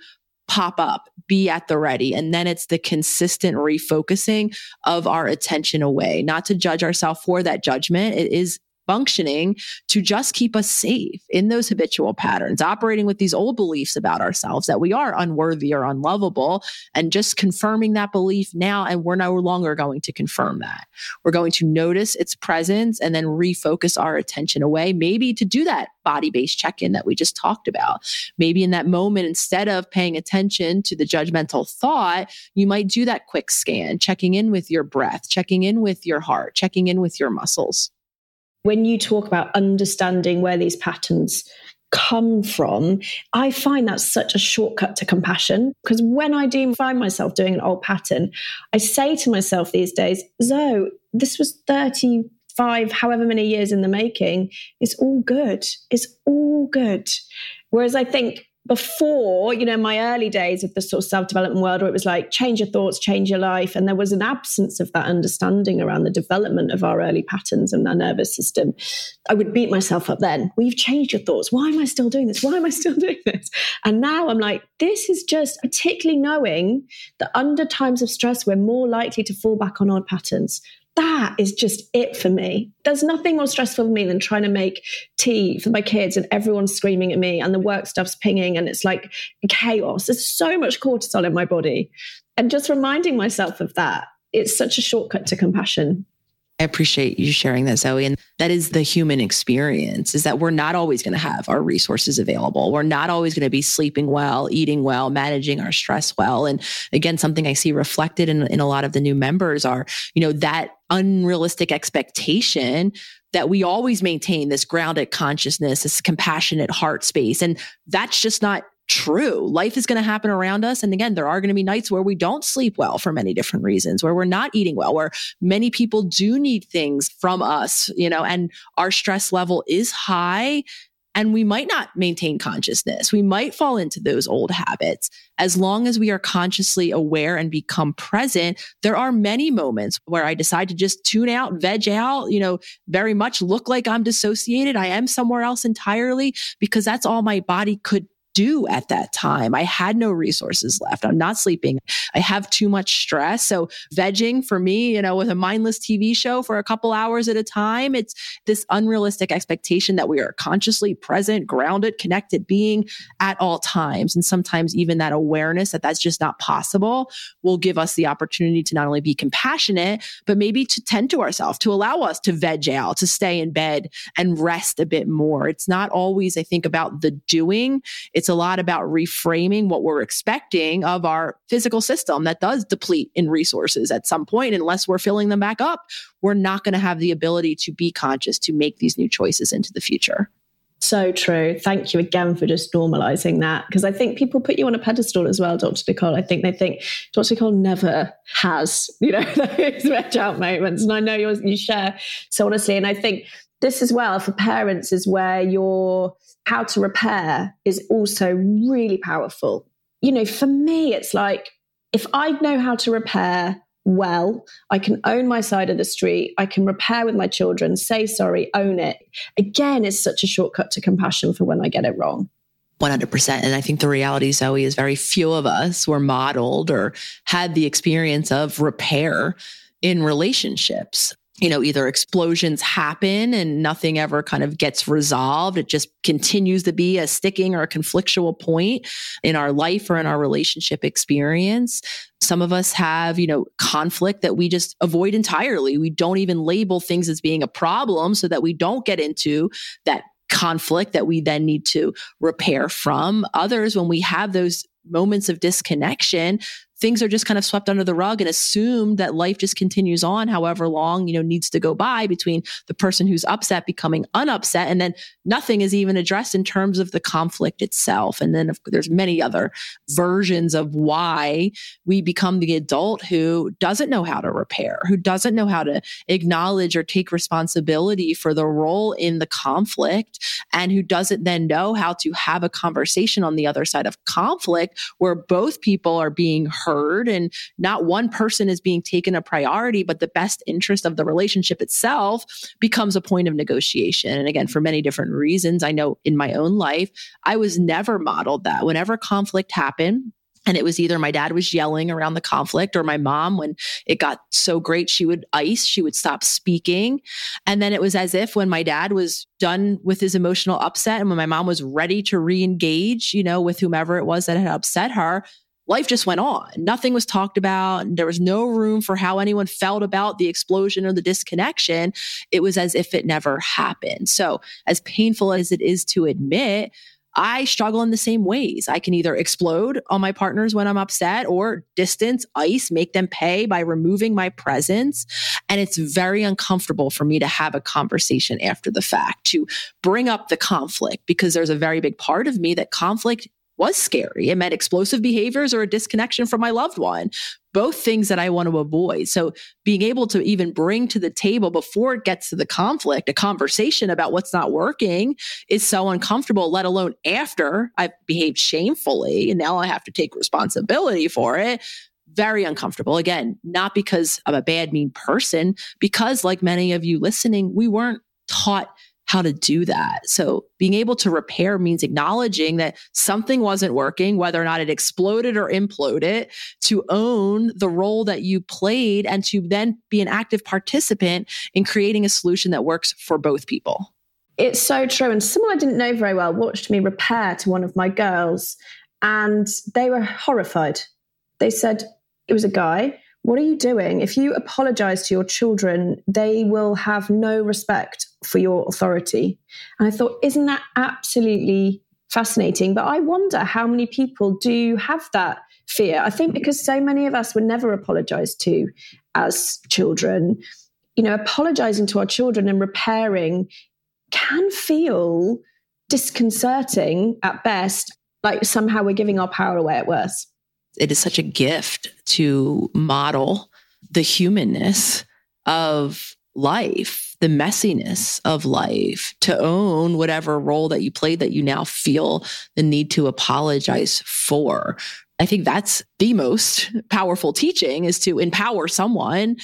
pop up, be at the ready. And then it's the consistent refocusing of our attention away, not to judge ourselves for that judgment. It is functioning to just keep us safe in those habitual patterns, operating with these old beliefs about ourselves that we are unworthy or unlovable, and just confirming that belief now. And we're no longer going to confirm that. We're going to notice its presence and then refocus our attention away, maybe to do that body based check in that we just talked about. Maybe in that moment, instead of paying attention to the judgmental thought, you might do that quick scan, checking in with your breath, checking in with your heart, checking in with your muscles when you talk about understanding where these patterns come from, I find that's such a shortcut to compassion. Because when I do find myself doing an old pattern, I say to myself these days, Zoe, this was 35, however many years in the making. It's all good. It's all good. Whereas I think before, you know, my early days of the sort of self development world, where it was like, change your thoughts, change your life. And there was an absence of that understanding around the development of our early patterns and our nervous system. I would beat myself up then. Well, you've changed your thoughts. Why am I still doing this? Why am I still doing this? And now I'm like, this is just particularly knowing that under times of stress, we're more likely to fall back on old patterns that is just it for me. There's nothing more stressful for me than trying to make tea for my kids and everyone's screaming at me and the work stuff's pinging and it's like chaos. There's so much cortisol in my body. And just reminding myself of that, it's such a shortcut to compassion. I appreciate you sharing that, Zoe. And that is the human experience is that we're not always going to have our resources available. We're not always going to be sleeping well, eating well, managing our stress well. And again, something I see reflected in, in a lot of the new members are, you know, that unrealistic expectation that we always maintain this grounded consciousness, this compassionate heart space. And that's just not true. Life is going to happen around us. And again, there are going to be nights where we don't sleep well for many different reasons, where we're not eating well, where many people do need things from us, you know, and our stress level is high. And we might not maintain consciousness. We might fall into those old habits. As long as we are consciously aware and become present, there are many moments where I decide to just tune out, veg out, you know, very much look like I'm dissociated. I am somewhere else entirely because that's all my body could do at that time. I had no resources left. I'm not sleeping. I have too much stress. So vegging for me, you know, with a mindless TV show for a couple hours at a time, it's this unrealistic expectation that we are consciously present, grounded, connected being at all times. And sometimes even that awareness that that's just not possible will give us the opportunity to not only be compassionate, but maybe to tend to ourselves, to allow us to veg out, to stay in bed and rest a bit more. It's not always, I think, about the doing. It's it's a lot about reframing what we're expecting of our physical system that does deplete in resources at some point. Unless we're filling them back up, we're not going to have the ability to be conscious to make these new choices into the future. So true. Thank you again for just normalizing that. Because I think people put you on a pedestal as well, Dr. Nicole. I think they think Dr. Nicole never has, you know, those veg out moments. And I know you share so honestly. And I think this as well for parents is where your how to repair is also really powerful. You know, for me, it's like if I know how to repair well, I can own my side of the street, I can repair with my children, say sorry, own it. Again, it's such a shortcut to compassion for when I get it wrong. 100%. And I think the reality, Zoe, is very few of us were modeled or had the experience of repair in relationships you know, either explosions happen and nothing ever kind of gets resolved. It just continues to be a sticking or a conflictual point in our life or in our relationship experience. Some of us have, you know, conflict that we just avoid entirely. We don't even label things as being a problem so that we don't get into that conflict that we then need to repair from. Others, when we have those moments of disconnection, things are just kind of swept under the rug and assumed that life just continues on however long you know needs to go by between the person who's upset becoming unupset and then nothing is even addressed in terms of the conflict itself. And then there's many other versions of why we become the adult who doesn't know how to repair who doesn't know how to acknowledge or take responsibility for the role in the conflict and who doesn't then know how to have a conversation on the other side of conflict where both people are being heard and not one person is being taken a priority, but the best interest of the relationship itself becomes a point of negotiation. And again, for many different reasons, I know in my own life, I was never modeled that. Whenever conflict happened, and it was either my dad was yelling around the conflict or my mom, when it got so great, she would ice, she would stop speaking. And then it was as if when my dad was done with his emotional upset and when my mom was ready to re engage, you know, with whomever it was that had upset her, life just went on. Nothing was talked about. There was no room for how anyone felt about the explosion or the disconnection. It was as if it never happened. So, as painful as it is to admit, I struggle in the same ways. I can either explode on my partners when I'm upset or distance, ice, make them pay by removing my presence. And it's very uncomfortable for me to have a conversation after the fact, to bring up the conflict, because there's a very big part of me that conflict was scary. It meant explosive behaviors or a disconnection from my loved one, both things that I want to avoid. So being able to even bring to the table before it gets to the conflict, a conversation about what's not working is so uncomfortable, let alone after I've behaved shamefully and now I have to take responsibility for it very uncomfortable. Again, not because I'm a bad, mean person, because like many of you listening, we weren't taught how to do that. So being able to repair means acknowledging that something wasn't working, whether or not it exploded or imploded, to own the role that you played and to then be an active participant in creating a solution that works for both people. It's so true. And someone I didn't know very well watched me repair to one of my girls and they were horrified. They said, it was a guy what are you doing? If you apologize to your children, they will have no respect for your authority. And I thought, isn't that absolutely fascinating? But I wonder how many people do have that fear. I think because so many of us were never apologized to as children, you know, apologizing to our children and repairing can feel disconcerting at best, like somehow we're giving our power away at worst it is such a gift to model the humanness of life, the messiness of life, to own whatever role that you played that you now feel the need to apologize for. I think that's the most powerful teaching is to empower someone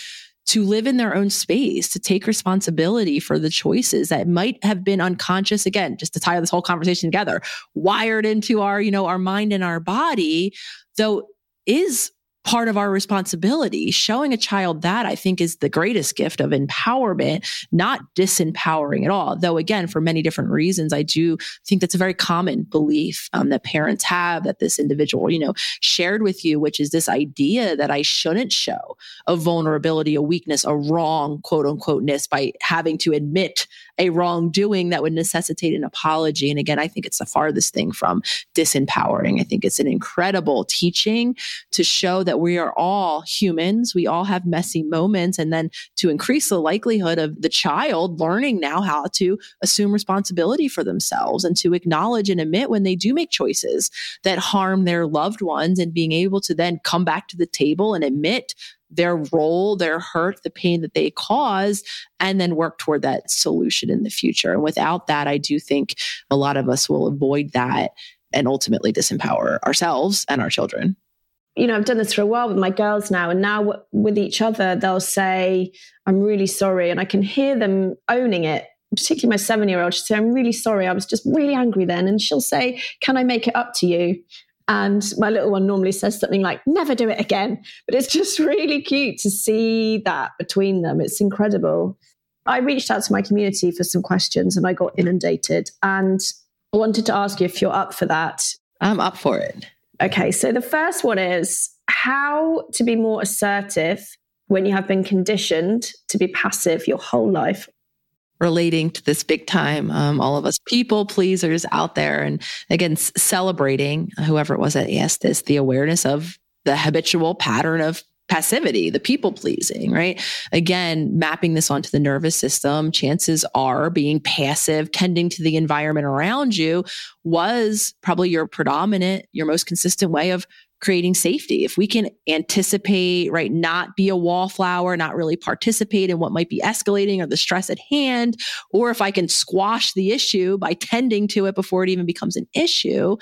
to live in their own space, to take responsibility for the choices that might have been unconscious. Again, just to tie this whole conversation together, wired into our, you know, our mind and our body, though is part of our responsibility. Showing a child that I think is the greatest gift of empowerment, not disempowering at all. Though again, for many different reasons, I do think that's a very common belief um, that parents have that this individual, you know, shared with you, which is this idea that I shouldn't show a vulnerability, a weakness, a wrong, quote unquote, ness by having to admit a wrongdoing that would necessitate an apology. And again, I think it's the farthest thing from disempowering. I think it's an incredible teaching to show that we are all humans. We all have messy moments. And then to increase the likelihood of the child learning now how to assume responsibility for themselves and to acknowledge and admit when they do make choices that harm their loved ones and being able to then come back to the table and admit their role, their hurt, the pain that they cause, and then work toward that solution in the future. And without that, I do think a lot of us will avoid that and ultimately disempower ourselves and our children. You know, I've done this for a while with my girls now, and now with each other, they'll say, I'm really sorry. And I can hear them owning it particularly my seven year old, she'll say, I'm really sorry. I was just really angry then. And she'll say, Can I make it up to you? And my little one normally says something like, never do it again. But it's just really cute to see that between them. It's incredible. I reached out to my community for some questions and I got inundated. And I wanted to ask you if you're up for that. I'm up for it. Okay. So the first one is how to be more assertive when you have been conditioned to be passive your whole life relating to this big time. Um, all of us people pleasers out there. And again, celebrating whoever it was that asked this, the awareness of the habitual pattern of passivity, the people pleasing, right? Again, mapping this onto the nervous system, chances are being passive, tending to the environment around you was probably your predominant, your most consistent way of creating safety. If we can anticipate, right, not be a wallflower, not really participate in what might be escalating or the stress at hand, or if I can squash the issue by tending to it before it even becomes an issue,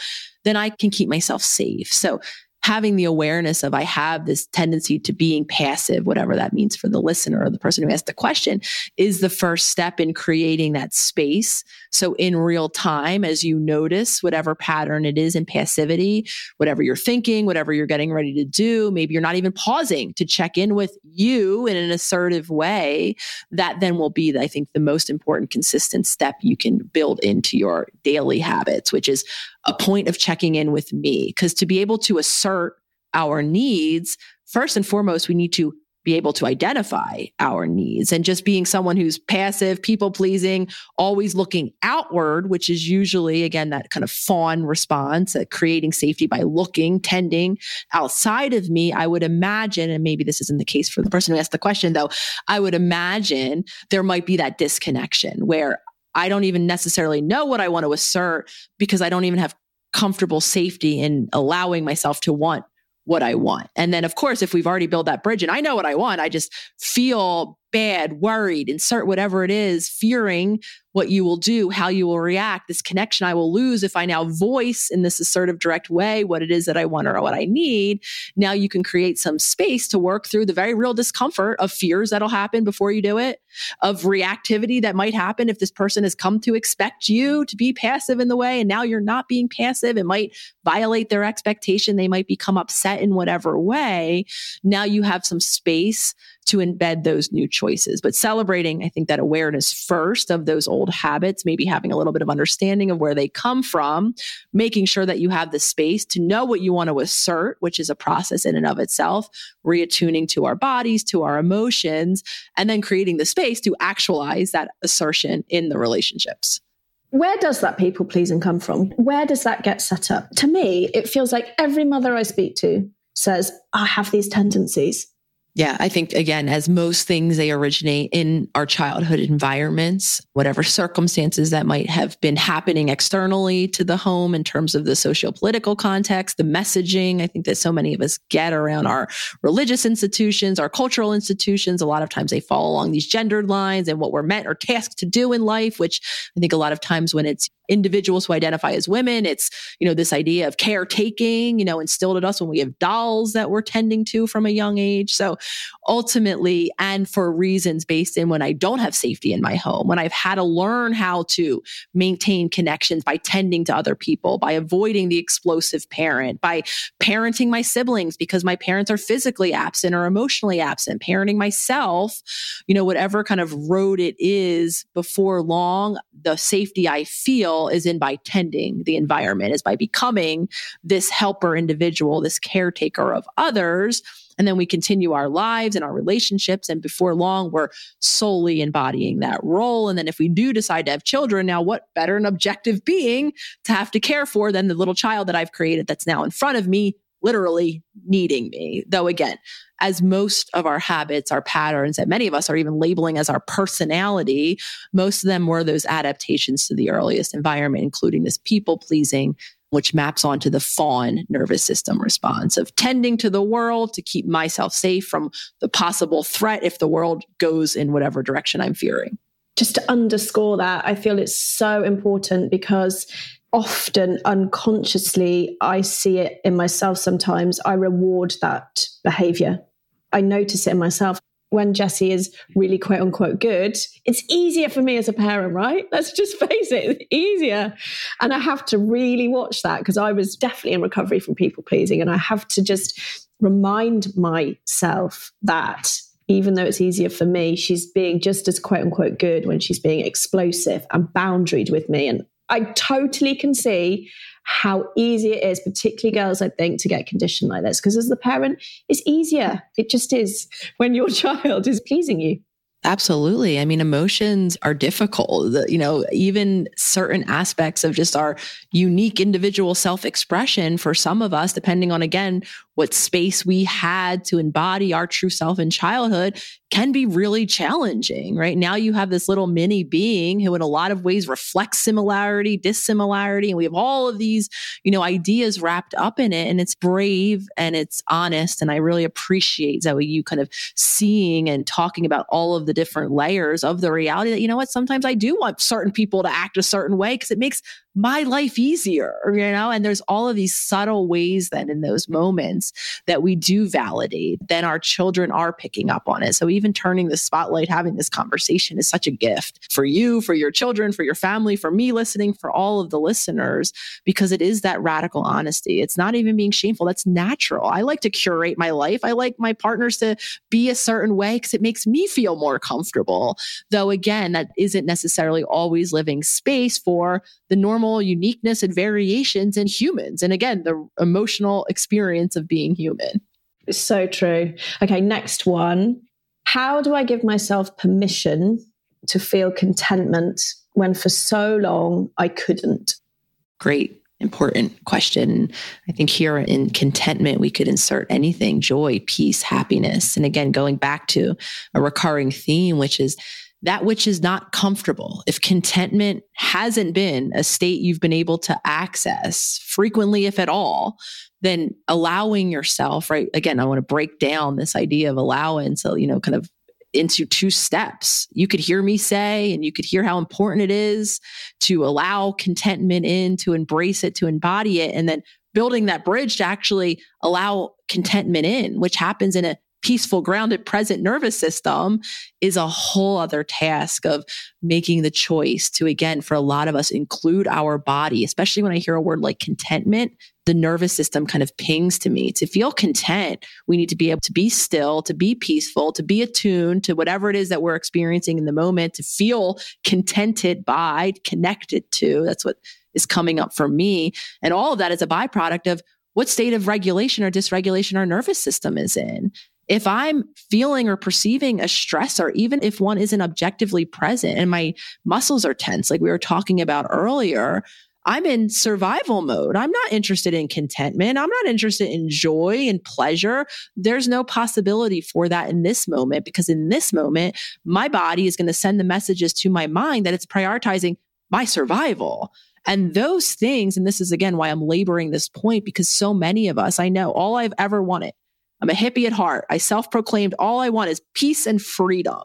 then I can keep myself safe. So having the awareness of I have this tendency to being passive, whatever that means for the listener or the person who asked the question, is the first step in creating that space. So in real time, as you notice whatever pattern it is in passivity, whatever you're thinking, whatever you're getting ready to do, maybe you're not even pausing to check in with you in an assertive way, that then will be, I think, the most important consistent step you can build into your daily habits, which is a point of checking in with me. Because to be able to assert our needs, first and foremost, we need to be able to identify our needs and just being someone who's passive, people pleasing, always looking outward, which is usually, again, that kind of fawn response at creating safety by looking, tending outside of me. I would imagine, and maybe this isn't the case for the person who asked the question, though, I would imagine there might be that disconnection where I don't even necessarily know what I want to assert because I don't even have comfortable safety in allowing myself to want what I want. And then, of course, if we've already built that bridge and I know what I want, I just feel bad, worried, insert whatever it is, fearing what you will do, how you will react, this connection I will lose if I now voice in this assertive, direct way what it is that I want or what I need. Now you can create some space to work through the very real discomfort of fears that'll happen before you do it, of reactivity that might happen if this person has come to expect you to be passive in the way and now you're not being passive. It might violate their expectation. They might become upset in whatever way. Now you have some space to embed those new choices. But celebrating, I think, that awareness first of those old habits, maybe having a little bit of understanding of where they come from, making sure that you have the space to know what you want to assert, which is a process in and of itself, reattuning to our bodies, to our emotions, and then creating the space to actualize that assertion in the relationships. Where does that people pleasing come from? Where does that get set up? To me, it feels like every mother I speak to says, I have these tendencies. Yeah, I think again, as most things, they originate in our childhood environments, whatever circumstances that might have been happening externally to the home in terms of the socio political context, the messaging. I think that so many of us get around our religious institutions, our cultural institutions. A lot of times they fall along these gendered lines and what we're meant or tasked to do in life, which I think a lot of times when it's individuals who identify as women. It's, you know, this idea of caretaking, you know, instilled at us when we have dolls that we're tending to from a young age. So ultimately, and for reasons based in when I don't have safety in my home, when I've had to learn how to maintain connections by tending to other people, by avoiding the explosive parent, by parenting my siblings because my parents are physically absent or emotionally absent, parenting myself, you know, whatever kind of road it is before long, the safety I feel is in by tending the environment, is by becoming this helper individual, this caretaker of others. And then we continue our lives and our relationships. And before long, we're solely embodying that role. And then if we do decide to have children, now what better an objective being to have to care for than the little child that I've created that's now in front of me, literally needing me. Though again, as most of our habits, our patterns that many of us are even labeling as our personality, most of them were those adaptations to the earliest environment, including this people pleasing, which maps onto the fawn nervous system response of tending to the world to keep myself safe from the possible threat if the world goes in whatever direction I'm fearing. Just to underscore that, I feel it's so important because often unconsciously, I see it in myself sometimes. I reward that behavior. I notice it in myself. When Jesse is really quote unquote good, it's easier for me as a parent, right? Let's just face it, it's easier. And I have to really watch that because I was definitely in recovery from people pleasing. And I have to just remind myself that even though it's easier for me, she's being just as quote unquote good when she's being explosive and boundaried with me. And I totally can see how easy it is, particularly girls, I think, to get conditioned like this. Because as the parent, it's easier. It just is when your child is pleasing you. Absolutely. I mean, emotions are difficult. You know, even certain aspects of just our unique individual self expression for some of us, depending on, again, what space we had to embody our true self in childhood can be really challenging, right? Now you have this little mini being who in a lot of ways reflects similarity, dissimilarity, and we have all of these, you know, ideas wrapped up in it and it's brave and it's honest and I really appreciate Zoe you kind of seeing and talking about all of the different layers of the reality that you know what, sometimes I do want certain people to act a certain way because it makes my life easier, you know? And there's all of these subtle ways then in those moments that we do validate, then our children are picking up on it. So even turning the spotlight, having this conversation is such a gift for you, for your children, for your family, for me listening, for all of the listeners, because it is that radical honesty. It's not even being shameful. That's natural. I like to curate my life. I like my partners to be a certain way because it makes me feel more comfortable. Though again, that isn't necessarily always living space for the normal uniqueness and variations in humans. And again, the emotional experience of being human. It's so true. Okay, next one. How do I give myself permission to feel contentment when for so long I couldn't? Great important question. I think here in contentment, we could insert anything joy, peace, happiness. And again, going back to a recurring theme, which is that which is not comfortable, if contentment hasn't been a state you've been able to access frequently, if at all, then allowing yourself, right? Again, I want to break down this idea of allowance, so, you know, kind of into two steps. You could hear me say, and you could hear how important it is to allow contentment in, to embrace it, to embody it, and then building that bridge to actually allow contentment in, which happens in a peaceful, grounded, present nervous system is a whole other task of making the choice to, again, for a lot of us, include our body, especially when I hear a word like contentment. The nervous system kind of pings to me. To feel content, we need to be able to be still, to be peaceful, to be attuned to whatever it is that we're experiencing in the moment, to feel contented by, connected to. That's what is coming up for me. And all of that is a byproduct of what state of regulation or dysregulation our nervous system is in if I'm feeling or perceiving a stressor, even if one isn't objectively present and my muscles are tense, like we were talking about earlier, I'm in survival mode. I'm not interested in contentment. I'm not interested in joy and pleasure. There's no possibility for that in this moment because in this moment, my body is going to send the messages to my mind that it's prioritizing my survival. And those things, and this is again why I'm laboring this point because so many of us, I know all I've ever wanted I'm a hippie at heart. I self proclaimed all I want is peace and freedom.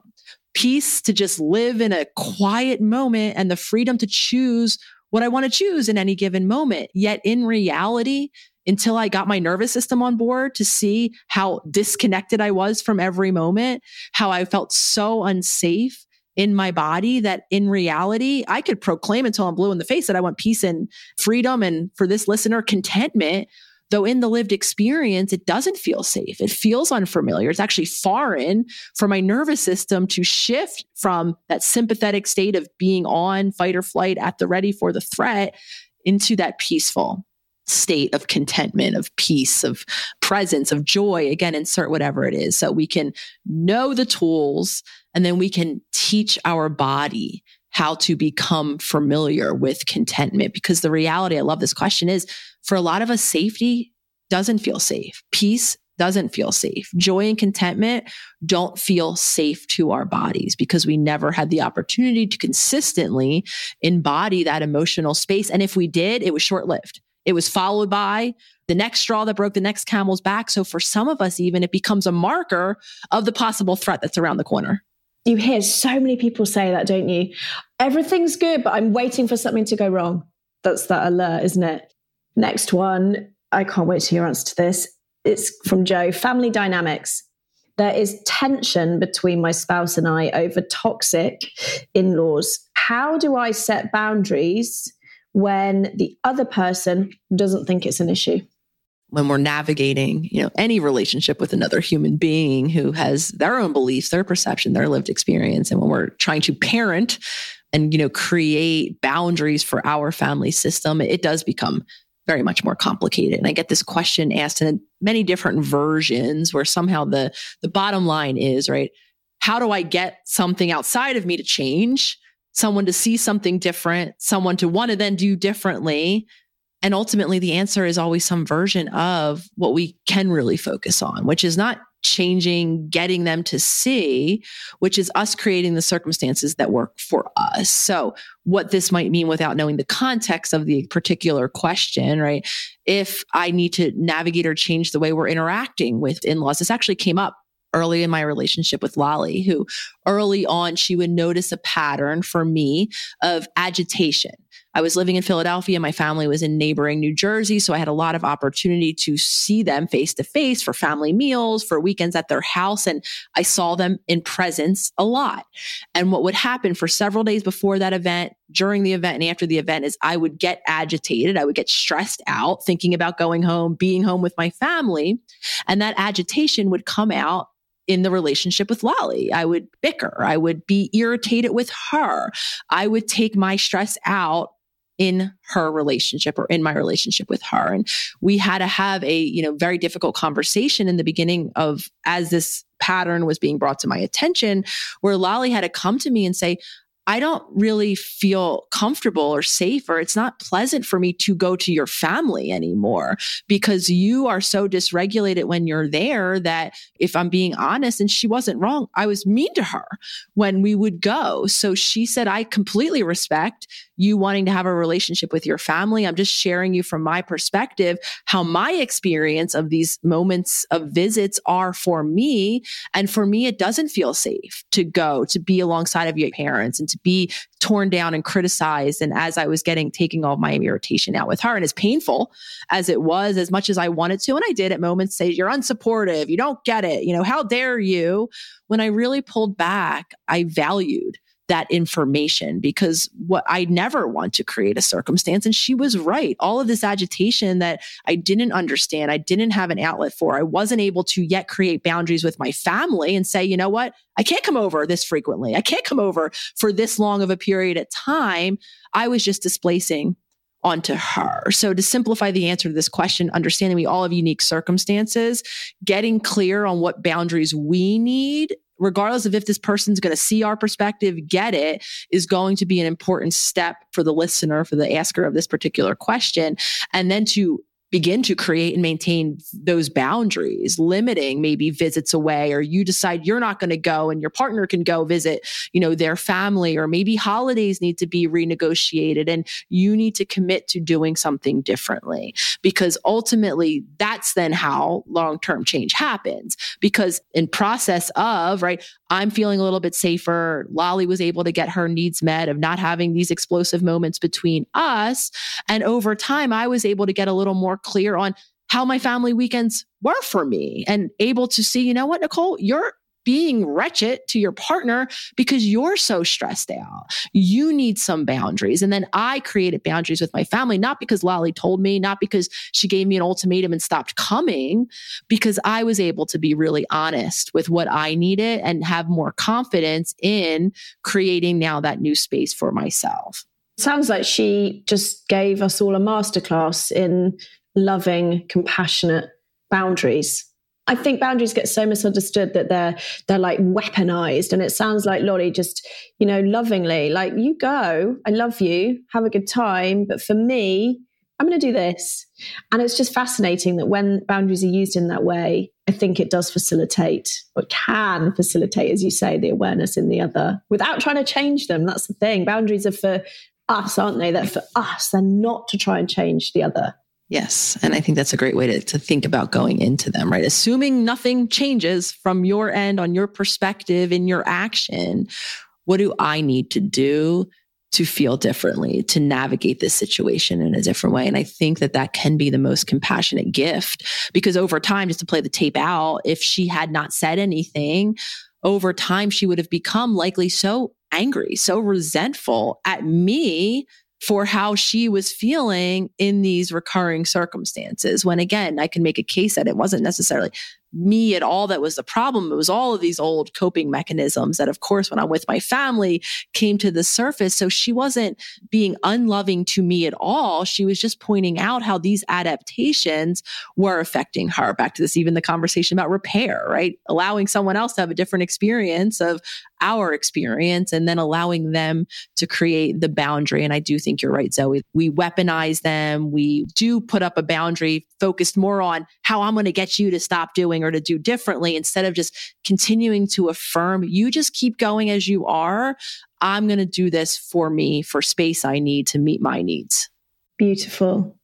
Peace to just live in a quiet moment and the freedom to choose what I want to choose in any given moment. Yet in reality, until I got my nervous system on board to see how disconnected I was from every moment, how I felt so unsafe in my body that in reality, I could proclaim until I'm blue in the face that I want peace and freedom and for this listener, contentment. Though in the lived experience, it doesn't feel safe. It feels unfamiliar. It's actually foreign for my nervous system to shift from that sympathetic state of being on fight or flight at the ready for the threat into that peaceful state of contentment, of peace, of presence, of joy. Again, insert whatever it is. So we can know the tools and then we can teach our body how to become familiar with contentment. Because the reality, I love this question, is for a lot of us, safety doesn't feel safe. Peace doesn't feel safe. Joy and contentment don't feel safe to our bodies because we never had the opportunity to consistently embody that emotional space. And if we did, it was short lived. It was followed by the next straw that broke the next camel's back. So for some of us, even it becomes a marker of the possible threat that's around the corner. You hear so many people say that, don't you? Everything's good, but I'm waiting for something to go wrong. That's that alert, isn't it? Next one. I can't wait to hear your answer to this. It's from Joe. Family dynamics. There is tension between my spouse and I over toxic in laws. How do I set boundaries when the other person doesn't think it's an issue? when we're navigating, you know, any relationship with another human being who has their own beliefs, their perception, their lived experience. And when we're trying to parent and, you know, create boundaries for our family system, it does become very much more complicated. And I get this question asked in many different versions where somehow the the bottom line is, right, how do I get something outside of me to change? Someone to see something different, someone to want to then do differently and ultimately, the answer is always some version of what we can really focus on, which is not changing, getting them to see, which is us creating the circumstances that work for us. So, what this might mean without knowing the context of the particular question, right? If I need to navigate or change the way we're interacting with in laws, this actually came up early in my relationship with Lolly, who early on, she would notice a pattern for me of agitation I was living in Philadelphia. My family was in neighboring New Jersey. So I had a lot of opportunity to see them face to face for family meals, for weekends at their house. And I saw them in presence a lot. And what would happen for several days before that event, during the event, and after the event is I would get agitated. I would get stressed out thinking about going home, being home with my family. And that agitation would come out in the relationship with Lolly. I would bicker. I would be irritated with her. I would take my stress out in her relationship or in my relationship with her and we had to have a you know very difficult conversation in the beginning of as this pattern was being brought to my attention where lolly had to come to me and say I don't really feel comfortable or safe, or it's not pleasant for me to go to your family anymore because you are so dysregulated when you're there that if I'm being honest, and she wasn't wrong, I was mean to her when we would go. So she said, I completely respect you wanting to have a relationship with your family. I'm just sharing you from my perspective how my experience of these moments of visits are for me. And for me, it doesn't feel safe to go to be alongside of your parents and to be torn down and criticized. And as I was getting taking all my irritation out with her, and as painful as it was, as much as I wanted to, and I did at moments say, You're unsupportive, you don't get it, you know, how dare you? When I really pulled back, I valued that information because what I never want to create a circumstance. And she was right. All of this agitation that I didn't understand, I didn't have an outlet for, I wasn't able to yet create boundaries with my family and say, you know what? I can't come over this frequently. I can't come over for this long of a period of time. I was just displacing onto her. So to simplify the answer to this question, understanding we all have unique circumstances, getting clear on what boundaries we need regardless of if this person's going to see our perspective, get it, is going to be an important step for the listener, for the asker of this particular question. And then to begin to create and maintain those boundaries, limiting maybe visits away, or you decide you're not going to go and your partner can go visit, you know, their family, or maybe holidays need to be renegotiated and you need to commit to doing something differently. Because ultimately, that's then how long term change happens. Because in process of, right, I'm feeling a little bit safer. Lolly was able to get her needs met of not having these explosive moments between us. And over time, I was able to get a little more clear on how my family weekends were for me and able to see, you know what, Nicole, you're being wretched to your partner because you're so stressed out. You need some boundaries. And then I created boundaries with my family, not because Lolly told me, not because she gave me an ultimatum and stopped coming, because I was able to be really honest with what I needed and have more confidence in creating now that new space for myself. Sounds like she just gave us all a masterclass in loving, compassionate boundaries. I think boundaries get so misunderstood that they're they're like weaponized, and it sounds like Lolly just you know lovingly like you go, I love you, have a good time, but for me, I'm going to do this, and it's just fascinating that when boundaries are used in that way, I think it does facilitate or can facilitate, as you say, the awareness in the other without trying to change them. That's the thing. Boundaries are for us, aren't they? They're for us. They're not to try and change the other. Yes. And I think that's a great way to, to think about going into them, right? Assuming nothing changes from your end on your perspective in your action, what do I need to do to feel differently, to navigate this situation in a different way? And I think that that can be the most compassionate gift because over time, just to play the tape out, if she had not said anything, over time, she would have become likely so angry, so resentful at me for how she was feeling in these recurring circumstances. When again, I can make a case that it wasn't necessarily me at all that was the problem. It was all of these old coping mechanisms that, of course, when I'm with my family came to the surface. So she wasn't being unloving to me at all. She was just pointing out how these adaptations were affecting her. Back to this, even the conversation about repair, right? Allowing someone else to have a different experience of our experience and then allowing them to create the boundary. And I do think you're right, Zoe. We weaponize them. We do put up a boundary focused more on how I'm going to get you to stop doing or to do differently instead of just continuing to affirm you just keep going as you are. I'm going to do this for me, for space I need to meet my needs. Beautiful.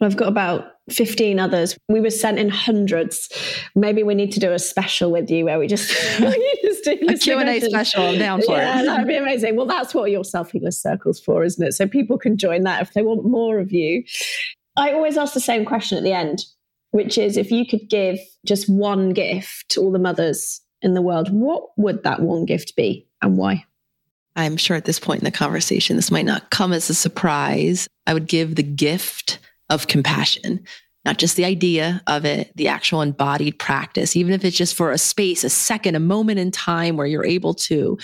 Well, I've got about 15 others. We were sent in hundreds. Maybe we need to do a special with you where we just, we just do a Q&A special. I'm down for yeah, it. That'd be amazing. Well, that's what your self-healers circle's for, isn't it? So people can join that if they want more of you. I always ask the same question at the end which is if you could give just one gift to all the mothers in the world, what would that one gift be and why? I'm sure at this point in the conversation, this might not come as a surprise. I would give the gift of compassion, not just the idea of it, the actual embodied practice, even if it's just for a space, a second, a moment in time where you're able to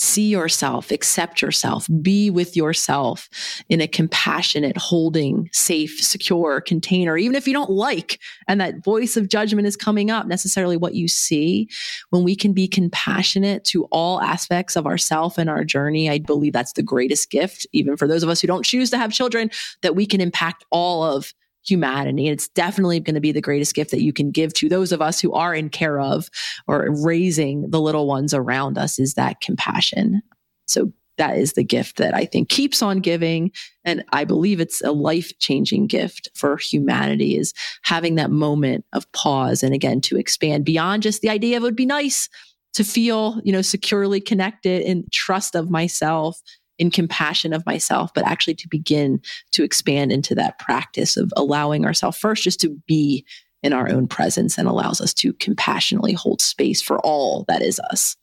see yourself, accept yourself, be with yourself in a compassionate, holding, safe, secure container, even if you don't like, and that voice of judgment is coming up, necessarily what you see, when we can be compassionate to all aspects of ourself and our journey, I believe that's the greatest gift, even for those of us who don't choose to have children, that we can impact all of humanity. And it's definitely going to be the greatest gift that you can give to those of us who are in care of or raising the little ones around us is that compassion. So that is the gift that I think keeps on giving. And I believe it's a life changing gift for humanity is having that moment of pause. And again, to expand beyond just the idea of it would be nice to feel, you know, securely connected in trust of myself in compassion of myself, but actually to begin to expand into that practice of allowing ourselves first just to be in our own presence and allows us to compassionately hold space for all that is us.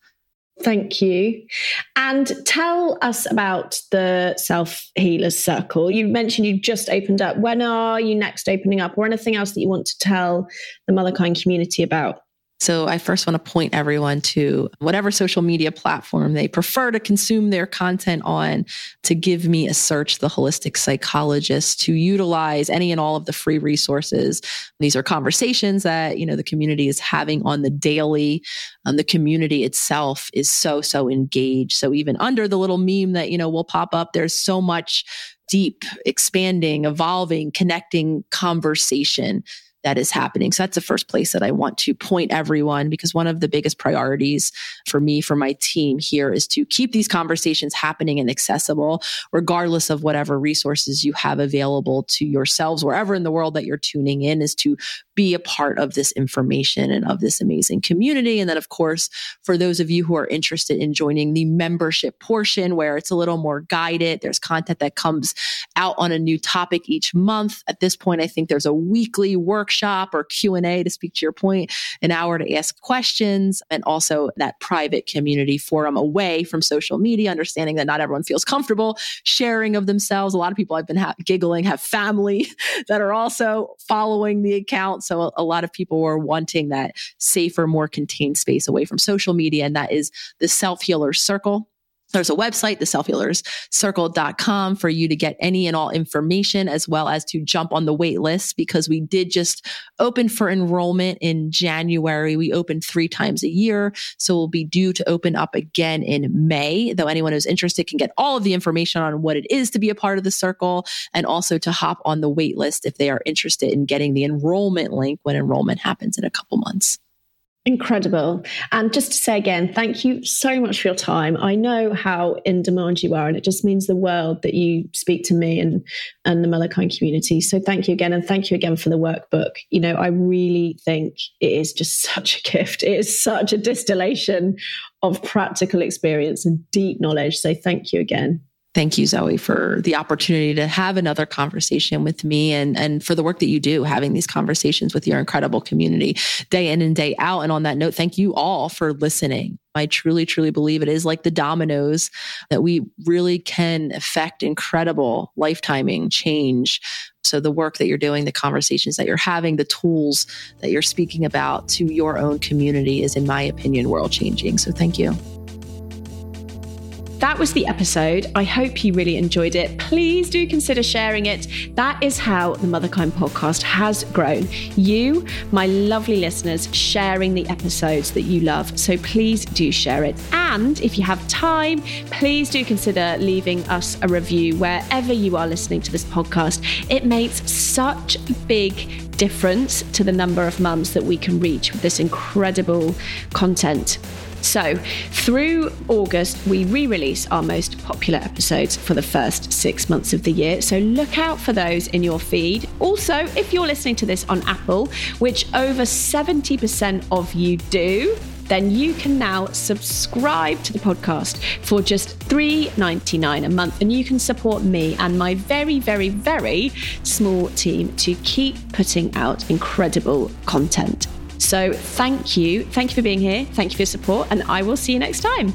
Thank you. And tell us about the Self Healers Circle. You mentioned you just opened up. When are you next opening up, or anything else that you want to tell the Motherkind community about? So I first want to point everyone to whatever social media platform they prefer to consume their content on to give me a search, the holistic psychologist, to utilize any and all of the free resources. These are conversations that, you know, the community is having on the daily. Um, the community itself is so, so engaged. So even under the little meme that, you know, will pop up, there's so much deep, expanding, evolving, connecting conversation that is happening. So that's the first place that I want to point everyone because one of the biggest priorities for me, for my team here is to keep these conversations happening and accessible, regardless of whatever resources you have available to yourselves, wherever in the world that you're tuning in, is to be a part of this information and of this amazing community. And then, of course, for those of you who are interested in joining the membership portion where it's a little more guided, there's content that comes out on a new topic each month. At this point, I think there's a weekly workshop or Q&A to speak to your point, an hour to ask questions, and also that private community forum away from social media, understanding that not everyone feels comfortable sharing of themselves. A lot of people I've been ha- giggling have family that are also following the account. So a, a lot of people were wanting that safer, more contained space away from social media. And that is the self healer circle. There's a website, theselfhealerscircle.com for you to get any and all information as well as to jump on the wait list because we did just open for enrollment in January. We opened three times a year. So we'll be due to open up again in May, though anyone who's interested can get all of the information on what it is to be a part of the circle and also to hop on the wait list if they are interested in getting the enrollment link when enrollment happens in a couple months. Incredible. And just to say again, thank you so much for your time. I know how in demand you are, and it just means the world that you speak to me and, and the Motherkind community. So thank you again. And thank you again for the workbook. You know, I really think it is just such a gift. It is such a distillation of practical experience and deep knowledge. So thank you again. Thank you, Zoe, for the opportunity to have another conversation with me and, and for the work that you do, having these conversations with your incredible community day in and day out. And on that note, thank you all for listening. I truly, truly believe it is like the dominoes that we really can affect incredible lifetiming change. So, the work that you're doing, the conversations that you're having, the tools that you're speaking about to your own community is, in my opinion, world changing. So, thank you. That was the episode. I hope you really enjoyed it. Please do consider sharing it. That is how the Motherkind podcast has grown. You, my lovely listeners, sharing the episodes that you love. So please do share it. And if you have time, please do consider leaving us a review wherever you are listening to this podcast. It makes such a big difference to the number of mums that we can reach with this incredible content. So, through August, we re release our most popular episodes for the first six months of the year. So, look out for those in your feed. Also, if you're listening to this on Apple, which over 70% of you do, then you can now subscribe to the podcast for just $3.99 a month. And you can support me and my very, very, very small team to keep putting out incredible content. So thank you. Thank you for being here. Thank you for your support. And I will see you next time.